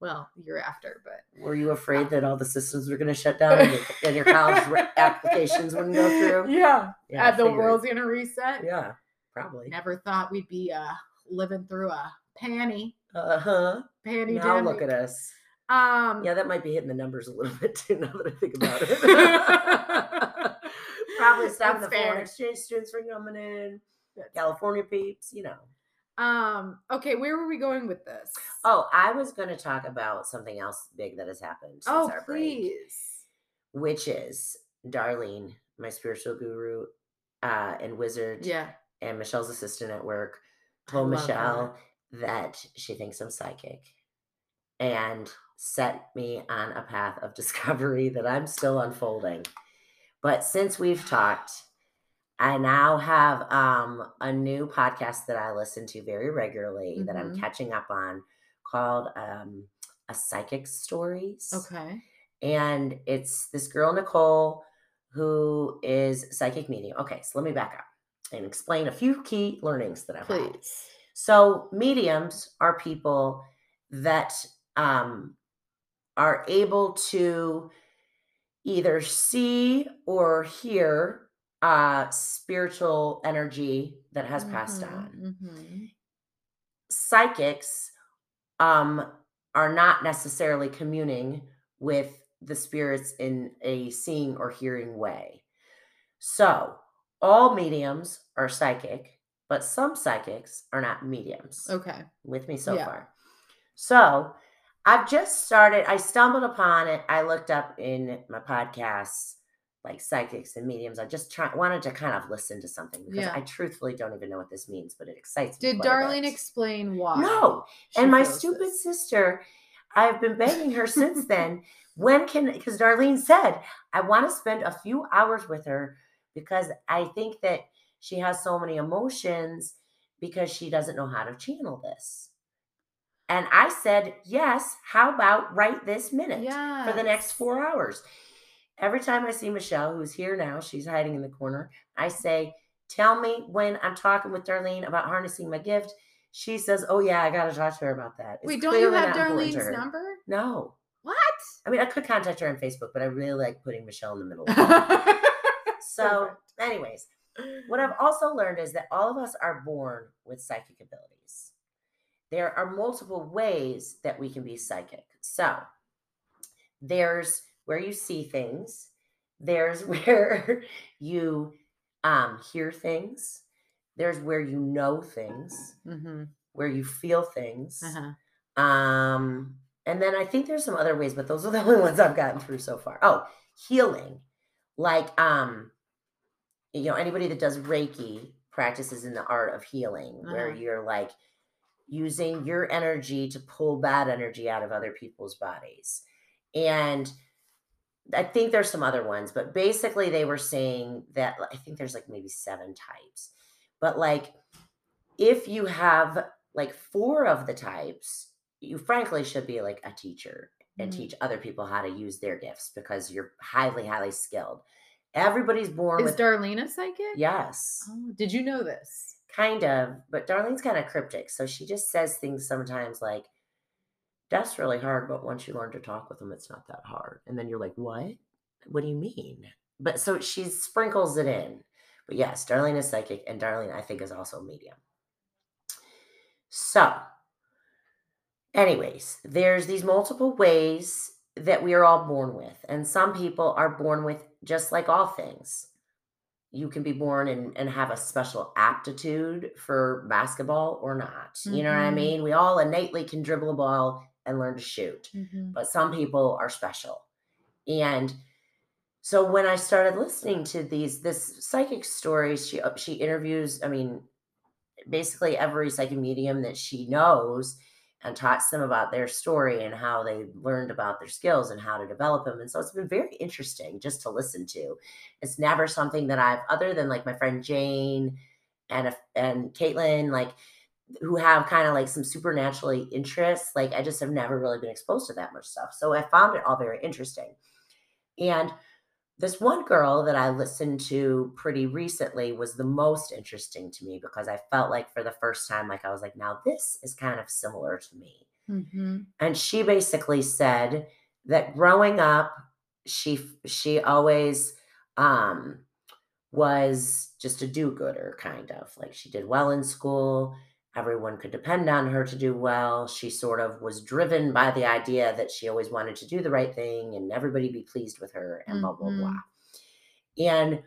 Well, year after, but Were you afraid that all the systems were going to shut down and your, and your college applications wouldn't go through? yeah. Yeah, the world's gonna reset. Yeah, probably. Never thought we'd be uh living through a panty Uh huh. panty Now look at us. Um Yeah, that might be hitting the numbers a little bit too. Now that I think about it. probably stopping the That's foreign fair. exchange students from coming in. California peeps, you know. Um, okay, where were we going with this? Oh, I was going to talk about something else big that has happened since oh our break. please. which is Darlene, my spiritual guru uh, and wizard, Yeah. and Michelle's assistant at work, told Michelle that she thinks I'm psychic and set me on a path of discovery that I'm still unfolding. But since we've talked, I now have um, a new podcast that I listen to very regularly that I'm Mhm. catching up on called um, A Psychic Stories Okay. and it's this girl Nicole who is psychic medium. Okay, so let me back up and explain a few key learnings that I've had. So mediums are people that um, are able to either see or hear uh, spiritual energy that has passed Mhm, on mhm. psychics um, are not necessarily communing with the spirits in a seeing or hearing way. So, all mediums are psychic, but some psychics are not mediums. Okay. With me so Yeah. far. So, I've just started, I stumbled upon it. I looked up in my podcasts like psychics and mediums. I just try, wanted to kind of listen to something because Yeah. I truthfully don't even know what this means, but it excites me. Did Darlene explain why? No. and my stupid this? sister, I've been begging her since then. When can, because Darlene said, I want to spend a few hours with her because I think that she has so many emotions because she doesn't know how to channel this. And I said, yes, how about right this minute for the next four hours? Every time I see Michelle, who's here now, she's hiding in the corner, I say, Tell me when I'm talking with Darlene about harnessing my gift. She says, Oh, yeah, I got to talk to her about that. It's Wait, don't you have not important to Darlene's number? No. What? I mean, I could contact her on Facebook, but I really like putting Michelle in the middle. of so, anyways, what I've also learned is that all of us are born with psychic abilities. There are multiple ways that we can be psychic. So, there's where you see things, there's where you um, hear things, there's where you know things, Mhm. where you feel things. Uh-huh. Um, and then I think there's some other ways, but those are the only ones I've gotten through so far. Oh, healing. Like um, you know, anybody that does Reiki practices in the art of healing, where Uh-huh. you're like using your energy to pull bad energy out of other people's bodies. And I think there's some other ones, but basically they were saying that I think there's like maybe seven types. But like if you have like four of the types, you frankly should be like a teacher and Mhm. teach other people how to use their gifts because you're highly, highly skilled. Everybody's born Is with Darlene a psychic? yes, Oh, did you know this? kind of. But Darlene's kind of cryptic, so she just says things sometimes like, "That's really hard, but once you learn to talk with them, it's not that hard." And then you're like, "What? What do you mean?" But so she sprinkles it in. But yes, Darlene is psychic, and Darlene I think is also medium. So, anyways, there's these multiple ways that we are all born with. And some people are born with just like all things. You can be born and, and have a special aptitude for basketball or not. You know what I Mhm. mean? We all innately can dribble a ball and learn to shoot, Mhm. but some people are special. And so when I started listening to these this psychic stories, she uh, she interviews, I mean, basically every psychic medium that she knows and talks them about their story and how they learned about their skills and how to develop them. And so it's been very interesting just to listen to. It's never something that I've, other than like my friend Jane and and Caitlin, like who have kind of like some supernaturally interests. Like I just have never really been exposed to that much stuff. So I found it all very interesting. And this one girl that I listened to pretty recently was the most interesting to me because I felt like for the first time, like I was like, now this is kind of similar to me. Mhm. And she basically said that growing up, she she always um was just a do-gooder kind of like she did well in school everyone could depend on her to do well she sort of was driven by the idea that she always wanted to do the right thing and everybody be pleased with her and blah blah blah Mhm. and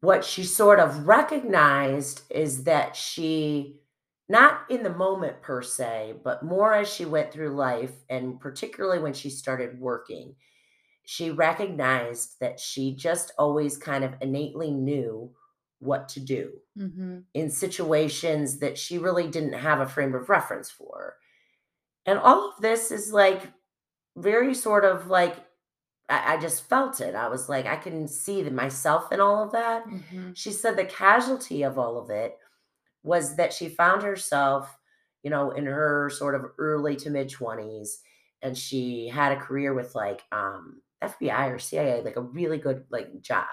what she sort of recognized is that she not in the moment per se but more as she went through life and particularly when she started working she recognized that she just always kind of innately knew what to do Mhm. in situations that she really didn't have a frame of reference for. And all of this is like very sort of like, I, I just felt it. I was like, I can see the, myself in all of that. Mhm. She said the casualty of all of it was that she found herself, you know, in her sort of early to mid 20s and she had a career with like um FBI or CIA, like a really good like job.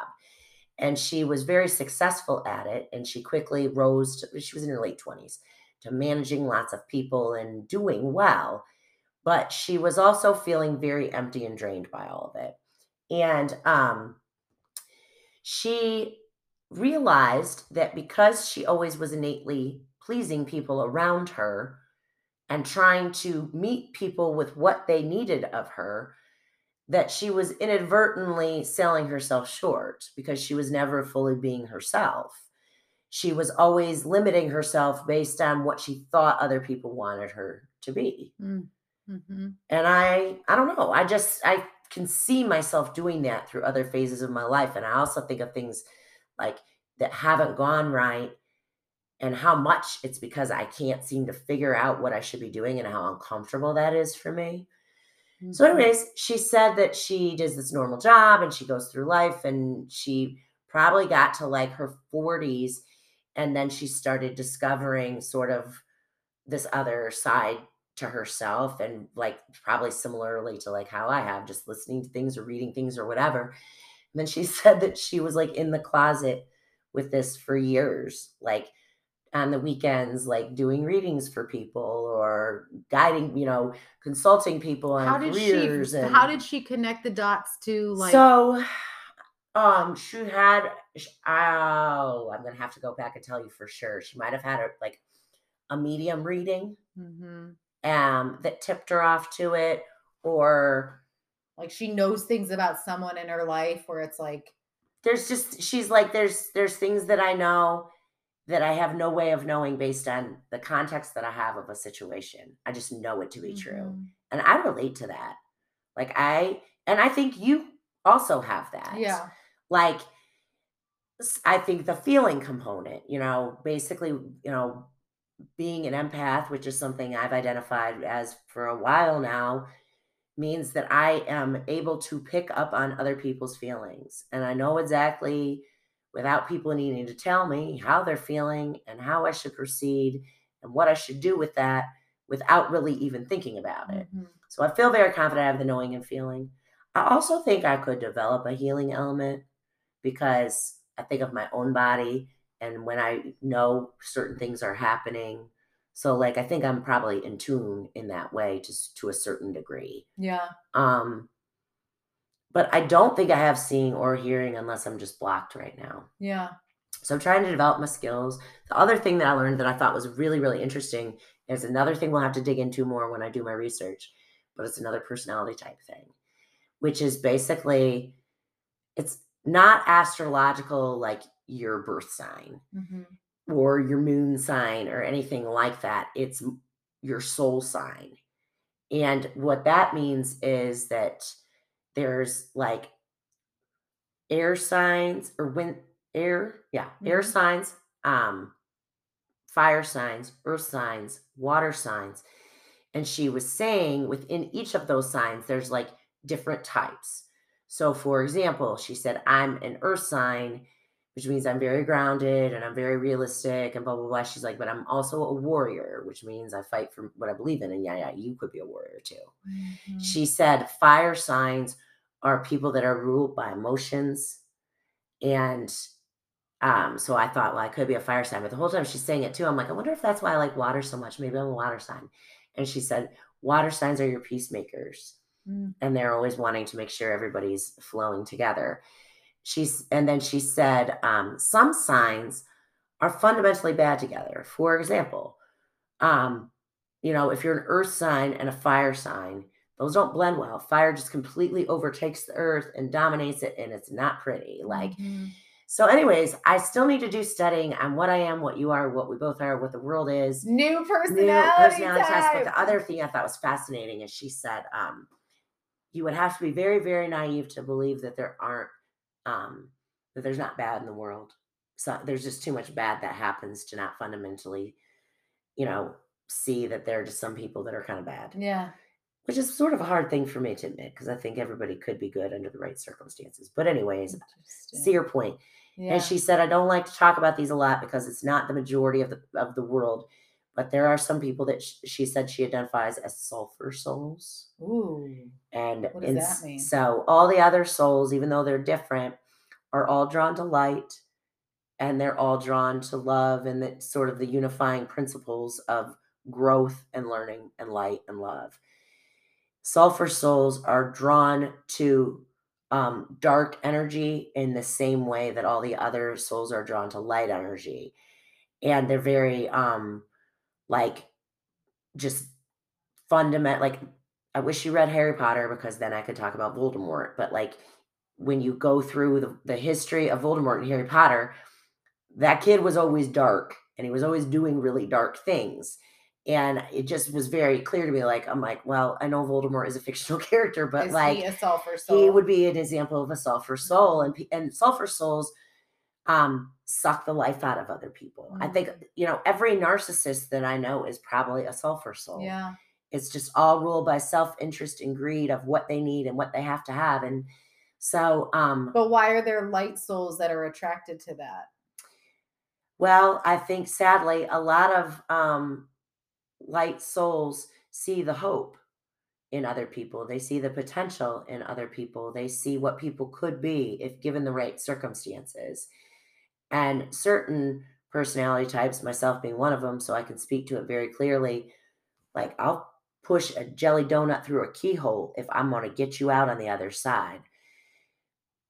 And she was very successful at it and she quickly rose to she was in her late 20s to managing lots of people and doing well. But she was also feeling very empty and drained by all of it. And um she realized that because she always was innately pleasing people around her and trying to meet people with what they needed of her, that she was inadvertently selling herself short because she was never fully being herself. She was always limiting herself based on what she thought other people wanted her to be. Mm. Mhm. And I I don't know. I just I can see myself doing that through other phases of my life and I also think of things like that haven't gone right and how much it's because I can't seem to figure out what I should be doing and how uncomfortable that is for me. So, Mhm. anyways, she said that she does this normal job and she goes through life and she probably got to like her 40s and then she started discovering sort of this other side to herself and like probably similarly to like how I have just listening to things or reading things or whatever. And then she said that she was like in the closet with this for years, like on the weekends, like doing readings for people or guiding, you know, consulting people on How did careers she and how did she connect the dots to like so um she had oh i'm gonna have to go back and tell you for sure she might have had a like a medium reading Mhm. um that tipped her off to it or like she knows things about someone in her life where it's like there's just she's like there's there's things that i know that i have no way of knowing based on the context that i have of a situation i just know it to be true Mhm. and i relate to that like i and i think you also have that Yeah. like I think the feeling component, you know, basically, you know, being an empath, which is something I've identified as for a while now, means that I am able to pick up on other people's feelings. And I know exactly, without people needing to tell me how they're feeling and how I should proceed and what I should do with that without really even thinking about it. Mhm. So I feel very confident I have the knowing and feeling. I also think I could develop a healing element because I think of my own body and when I know certain things are happening. So like I think I'm probably in tune in that way just to a certain degree. Yeah. Um but I don't think I have seeing or hearing unless I'm just blocked right now. Yeah. So I'm trying to develop my skills. The other thing that I learned that I thought was really, really interesting is another thing we'll have to dig into more when I do my research. but it's another personality type thing, which is basically it's not astrological like your birth sign Mhm. or your moon sign or anything like that. It's your soul sign. And what that means is that there's like air signs or wind air, yeah, air Mhm. signs, um, fire signs, earth signs, water signs. And she was saying within each of those signs, there's like different types. So, for example, she said, I'm an earth sign, which means I'm very grounded and I'm very realistic and blah, blah, blah. She's like, but I'm also a warrior, which means I fight for what I believe in. And yeah, yeah, you could be a warrior too. Mhm. She said fire signs are people that are ruled by emotions. And um, so I thought, well, I could be a fire sign. But the whole time she's saying it too, I'm like, I wonder if that's why I like water so much. Maybe I'm a water sign. And she said, water signs are your peacemakers. Mm. And they're always wanting to make sure everybody's flowing together. She's and then she said, um, some signs are fundamentally bad together. For example, um, you know, if you're an earth sign and a fire sign, those don't blend well. Fire just completely overtakes the earth and dominates it, and it's not pretty. Like, Mhm. so, anyways, I still need to do studying on what I am, what you are, what we both are, what the world is. new New personality, personality test. But the other thing I thought was fascinating is she said, um, you would have to be very, very naive to believe that there aren't, um, that there's not bad in the world. So there's just too much bad that happens to not fundamentally, you know, see that there are just some people that are kind of bad, yeah. Which is sort of a hard thing for me to admit because I think everybody could be good under the right circumstances. But, anyways, see your point. yeah. And she said, I don't like to talk about these a lot because it's not the majority of the of the world. But there are some people that sh- she said she identifies as sulfur souls. Ooh. And What does that mean? so all the other souls, even though they're different, are all drawn to light and they're all drawn to love and that sort of the unifying principles of growth and learning and light and love. Sulfur souls are drawn to um, dark energy in the same way that all the other souls are drawn to light energy. And they're very um like just fundamental like I wish you read Harry Potter because then I could talk about Voldemort. But like when you go through the, the history of Voldemort and Harry Potter, that kid was always dark and he was always doing really dark things. And it just was very clear to me. Like, I'm like, well, I know Voldemort is a fictional character, but Is like he a sulfur soul? he would be an example of a sulfur soul and and sulfur souls um suck the life out of other people i think you know every narcissist that i know is probably a sulfur soul Yeah. it's just all ruled by self-interest and greed of what they need and what they have to have and so um But why are there light souls that are attracted to that? well i think sadly a lot of um light souls see the hope in other people they see the potential in other people they see what people could be if given the right circumstances. And certain personality types myself being one of them so i can speak to it very clearly like i'll push a jelly donut through a keyhole if i'm going to get you out on the other side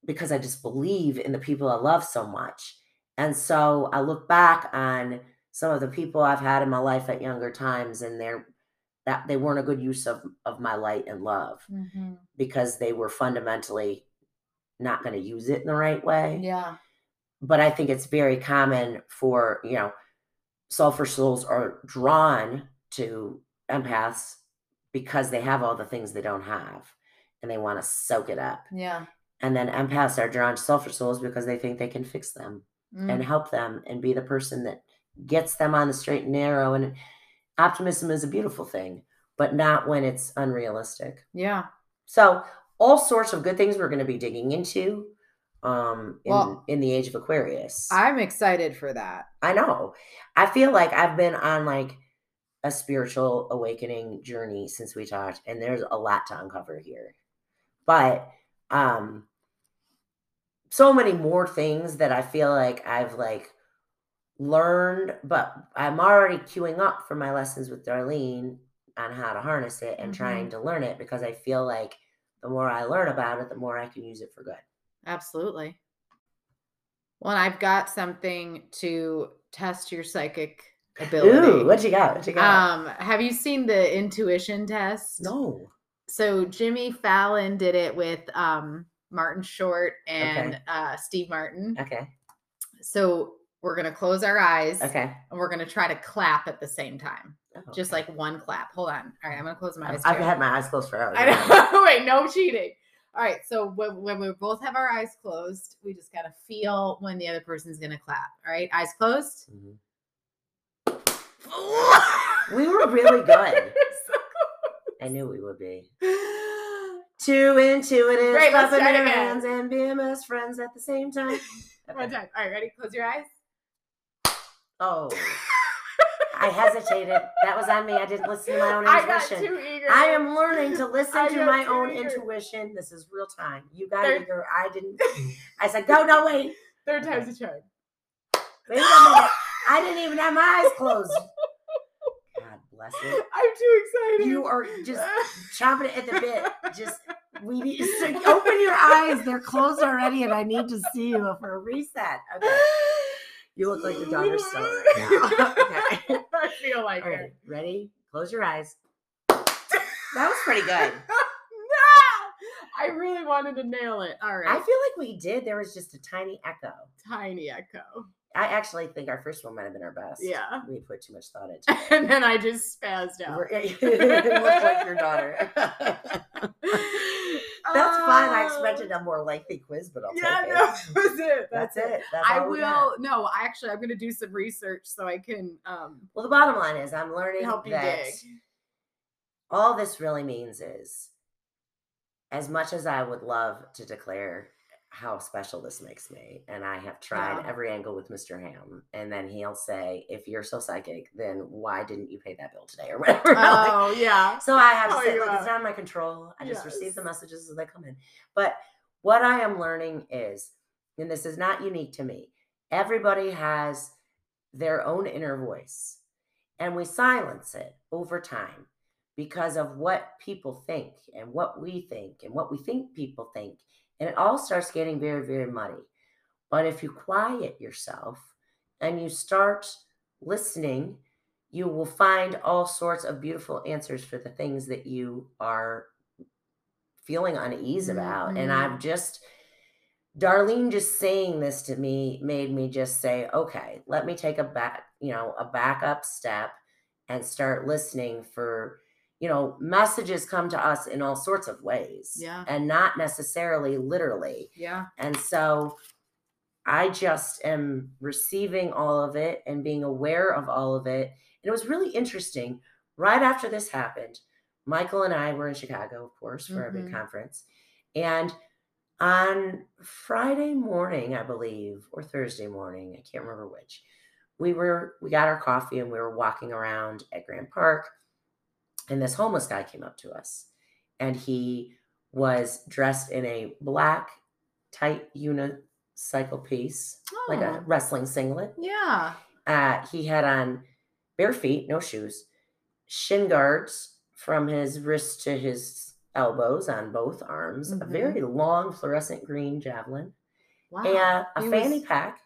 because i just believe in the people i love so much. And so i look back on some of the people i've had in my life at younger times and they're that they weren't a good use of of my light and love Mhm. because they were fundamentally not going to use it in the right way Yeah. but I think it's very common for, you know, sulfur souls are drawn to empaths because they have all the things they don't have and they want to soak it up. Yeah. And then empaths are drawn to sulfur souls because they think they can fix them Mm. and help them and be the person that gets them on the straight and narrow. And optimism is a beautiful thing, but not when it's unrealistic. yeah. So, all sorts of good things we're going to be digging into um in, Well, in the age of Aquarius. I'm excited for that. I know. I feel like I've been on like a spiritual awakening journey since we talked, and there's a lot to uncover here. But um so many more things that I feel like I've like learned, but I'm already queuing up for my lessons with Darlene on how to harness it and trying to learn it because I feel like the more I learn about it, the more I can use it for good. Absolutely. Well, I've got something to test your psychic ability. Ooh, what you got? What you got? Um, have you seen the intuition test? no. so Jimmy Fallon did it with um Martin Short and Okay. uh Steve Martin. Okay. So we're gonna close our eyes Okay. and we're gonna try to clap at the same time. Just Okay. like one clap. Hold on. All right, I'm gonna close my eyes. I've too. had my eyes closed forever. I know. Wait, no cheating. All right. So when, when we both have our eyes closed, we just gotta feel when the other person's gonna clap. All right, eyes closed. Mhm. We were really good. I knew we would be. Two intuitive, Great, let's clapping try it again. hands and BMS friends at the same time. One time. All right, ready? Close your eyes. Oh, I hesitated. That was on me. I didn't listen to my own I got intuition. too eager. I am learning to listen I to my own eager. intuition. This is real time. You got eager. I didn't. I said, go, no, wait. Third time's a charm. Wait a minute. I didn't even have my eyes closed. God bless it. I'm too excited. You are just chomping it at the bit. Just we need to open your eyes. They're closed already, and I need to see you for a reset. Okay. You look like your daughter's son right now. okay. I feel like All it. Ready? Close your eyes. That was pretty good. no! I really wanted to nail it. All right. I feel like we did. There was just a tiny echo. Tiny echo. I actually think our first one might have been our best. Yeah. We put too much thought into it. And then I just spazzed out. We're- you look like your daughter. That's fine. I expected a more lengthy quiz, but I'll Yeah, take no, it. that was it. That's it. That's I will. No, actually, I'm going to do some research so I can um, Well, the bottom line is I'm learning help that dig. all this really means is as much as I would love to declare how special this makes me, and I have tried Yeah. every angle with Mr. Ham, and then he'll say, if you're so psychic, then why didn't you pay that bill today or whatever? Like, Oh, yeah. So I have to Oh, say, look, it's not in my control. I just receive the messages as they come in. But what I am learning is, and this is not unique to me, everybody has their own inner voice, and we silence it over time because of what people think and what we think and what we think people think. And it all starts getting very, very muddy. But if you quiet yourself and you start listening, you will find all sorts of beautiful answers for the things that you are feeling unease about. And Mhm. I've just, Darlene just saying this to me made me just say, okay, let me take a back, you know, a backup step and start listening for, you know, messages come to us in all sorts of ways. Yeah. And not necessarily literally. Yeah. And so I just am receiving all of it and being aware of all of it. And it was really interesting. Right after this happened, Michael and I were in Chicago, of course, for our big Mhm. conference. And on Friday morning, I believe, or Thursday morning, I can't remember which, we were we got our coffee and we were walking around at Grant Park. And this homeless guy came up to us. And he was dressed in a black tight unicycle piece, like a Oh. wrestling singlet. Yeah. Uh, he had on bare feet, no shoes, shin guards from his wrist to his elbows on both arms, a Mhm. very long fluorescent green javelin, Wow. and a He fanny was- pack,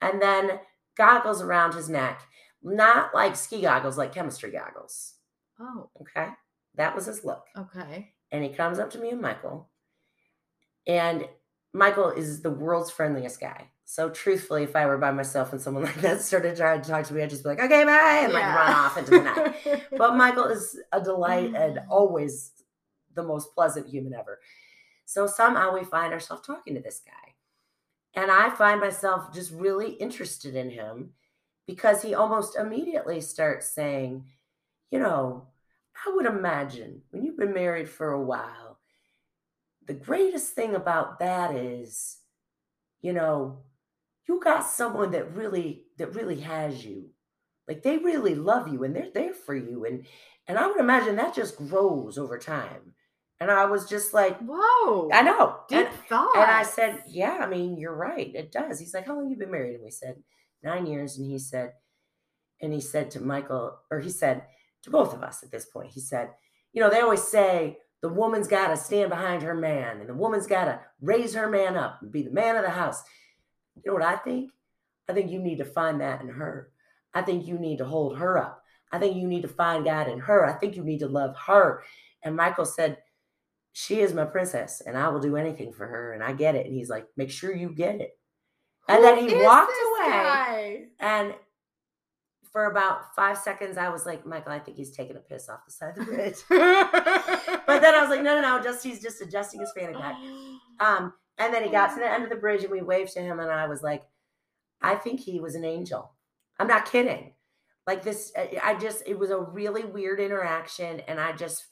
and then goggles around his neck. Not like ski goggles, like chemistry goggles. Oh, Okay. That was his look. okay. And he comes up to me and Michael. And Michael is the world's friendliest guy. So truthfully, if I were by myself and someone like that started trying to talk to me, I'd just be like, okay, bye, and like run off into the night. But Michael is a delight and Mm. always the most pleasant human ever. So somehow we find ourselves talking to this guy. And I find myself just really interested in him because he almost immediately starts saying, you know, I would imagine when you've been married for a while, the greatest thing about that is, you know, you got someone that really that really has you. Like they really love you and they're there for you. And and I would imagine that just grows over time. And I was just like, Whoa. I know. Deep And, thought. and I said, Yeah, I mean, you're right. It does. He's like, How long you been married? And we said, Nine years. And he said, and he said to Michael, or he said to both of us at this point, he said, You know, they always say the woman's got to stand behind her man and the woman's got to raise her man up and be the man of the house. You know what I think? I think you need to find that in her. I think you need to hold her up. I think you need to find God in her. I think you need to love her. And Michael said, she is my princess and I will do anything for her and I get it. And he's like, make sure you get it. And then he walked away. guy? And for about five seconds, I was like, Michael, I think he's taking a piss off the side of the bridge. but then I was like, no, no, no, just he's just adjusting his fanny pack. Um, and then he got to the end of the bridge and we waved to him, and I was like, I think he was an angel. I'm not kidding. Like this, I- I just, it was a really weird interaction, and I just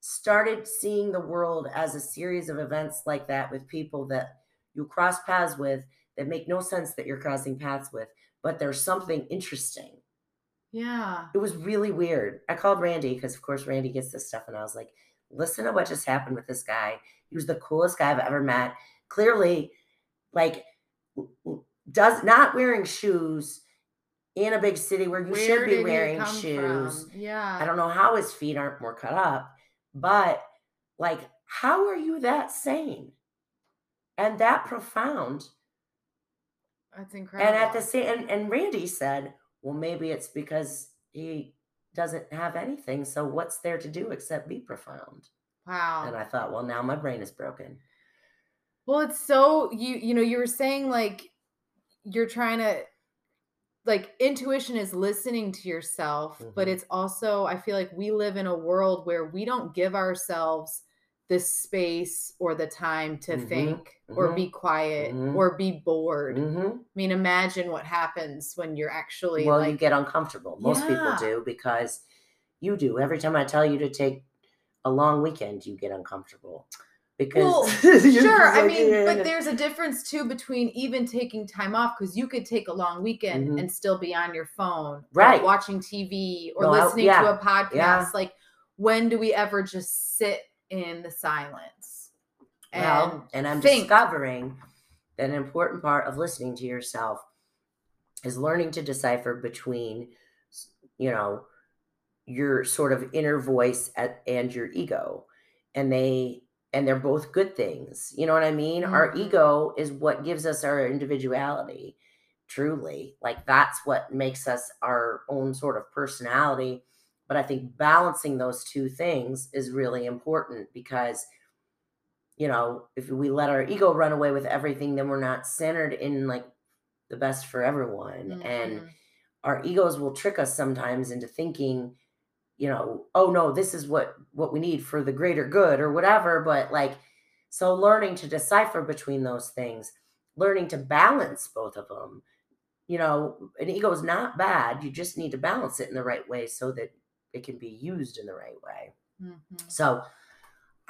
started seeing the world as a series of events like that with people that you cross paths with that make no sense that you're crossing paths with, but there's something interesting. Yeah. It was really weird. I called Randy because, of course, Randy gets this stuff, and I was like, "Listen to what just happened with this guy. He was the coolest guy I've ever met. Clearly, like, does not wearing shoes in a big city where you Where should be wearing shoes. from? Yeah. I don't know how his feet aren't more cut up, but like, how are you that sane and that profound?" That's incredible. And at the same, and, and Randy said, well, maybe it's because he doesn't have anything. So what's there to do except be profound? wow. And I thought, well, now my brain is broken. Well, it's so you you know you were saying like you're trying to like intuition is listening to yourself, but Mhm. it's also I feel like we live in a world where we don't give ourselves the space or the time to Mhm, think or mhm, be quiet mhm. or be bored. hmm I mean, imagine what happens when you're actually Well, like you get uncomfortable. Most people do because you do. Every time I tell you to take a long weekend, you get uncomfortable because Well, sure. just I mean, "Yeah." but there's a difference too between even taking time off because you could take a long weekend Mhm. and still be on your phone, Right. watching TV or No, I- listening yeah, to a podcast. yeah. Like, when do we ever just sit in the silence? And Well, and I'm think. discovering that an important part of listening to yourself is learning to decipher between, you know, your sort of inner voice at, and your ego, and they and they're both good things. You know what I mean? Our Mhm. ego is what gives us our individuality. Truly, like that's what makes us our own sort of personality. But I think balancing those two things is really important because you know, if we let our ego run away with everything, then we're not centered in like the best for everyone. And Mhm. our egos will trick us sometimes into thinking, you know, oh no, this is what what we need for the greater good or whatever. But like, so learning to decipher between those things, learning to balance both of them. You know, an ego is not bad. You just need to balance it in the right way so that it can be used in the right way. Mhm. So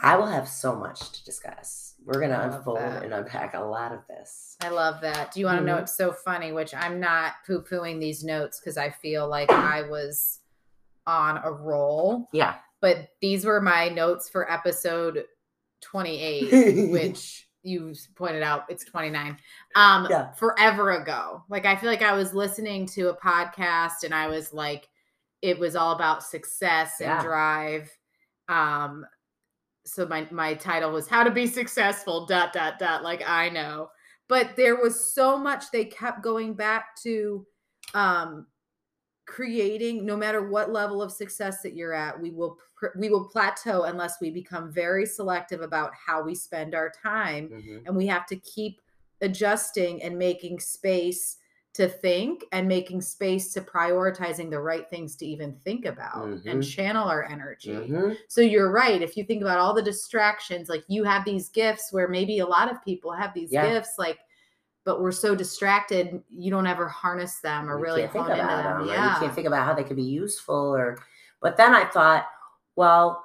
I will have so much to discuss. We're going to unfold that. and unpack a lot of this. I love that. Do you want to know Mhm. what's so funny? Which I'm not poo pooing these notes because I feel like I was on a roll. Yeah. but these were my notes for episode 28 which you pointed out it's 29 um Yeah. forever ago like i feel like i was listening to a podcast and i was like it was all about success and Yeah. drive um so my my title was how to be successful dot dot dot like i know but there was so much they kept going back to um creating no matter what level of success that you're at we will pr- we will plateau unless we become very selective about how we spend our time Mhm. and we have to keep adjusting and making space to think and making space to prioritizing the right things to even think about and Mhm. channel our energy Mhm. so you're right if you think about all the distractions like you have these gifts where maybe a lot of people have these Yeah. gifts like but we're so distracted you don't ever harness them or You really think hone into about them them, yeah You can't think about how they could be useful or but then I thought, well,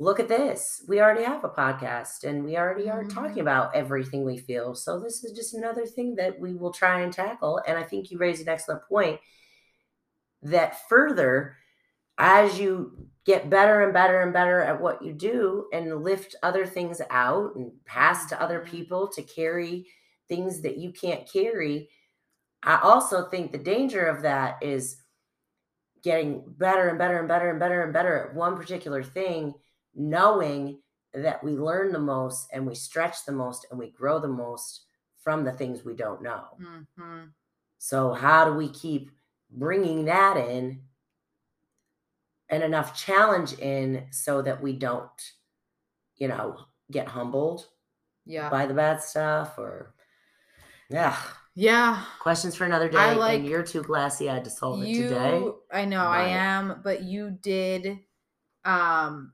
look at this. We already have a podcast and we already are Mhm. talking about everything we feel. So this is just another thing that we will try and tackle. And I think you raised an excellent point that further as you get better and better and better at what you do and lift other things out and pass to other Mhm. people to carry things that you can't carry i also think the danger of that is getting better and better and better and better and better at one particular thing knowing that we learn the most and we stretch the most and we grow the most from the things we don't know Mhm. so how do we keep bringing that in and enough challenge in so that we don't you know, get humbled Yeah. by the bad stuff or yeah. Yeah. Questions for another day. I like- and you're too glassy-eyed to solve it today. I know I am, but you did um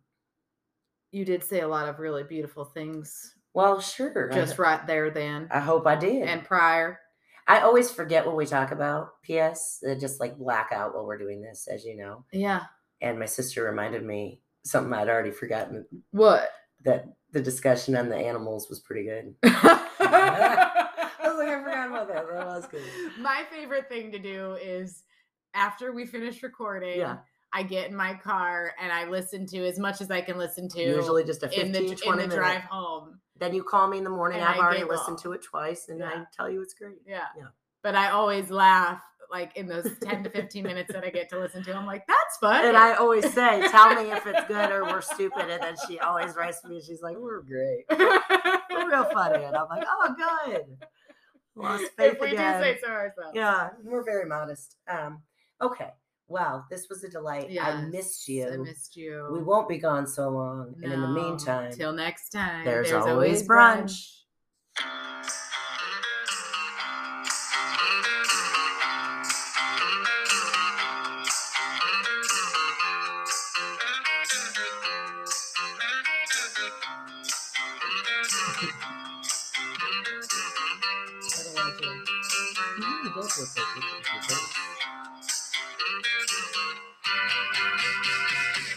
you did say a lot of really beautiful things Well, sure. Just right there then I, hope I did. and prior. I always forget what we talk about. P.S. I uh, just like black out while we're doing this, as you know. Yeah. And my sister reminded me something I'd already forgotten What? that the discussion on the animals was pretty good. I I was like, I forgot about that. That was good. My favorite thing to do is after we finish recording, Yeah. I get in my car and I listen to as much as I can listen to Usually just a 15, in the in 20 the minute. drive home. Then you call me in the morning. I've already giggle. listened to it twice and I tell you it's great. Yeah. Yeah. But I always laugh like in those 10 to 15 minutes that I get to listen to. I'm like, that's fun. And I always say, tell me if it's good or we're stupid. And then she always writes me and she's like, we're great. We're real funny. And I'm like, oh, good. Lost faith if we again. do say so ourselves. Yeah, we're very modest. Um, okay. Wow, this was a delight. I missed you. I missed you. we won't be gone so long. and in the meantime, till next time. there's, always brunch. I don't want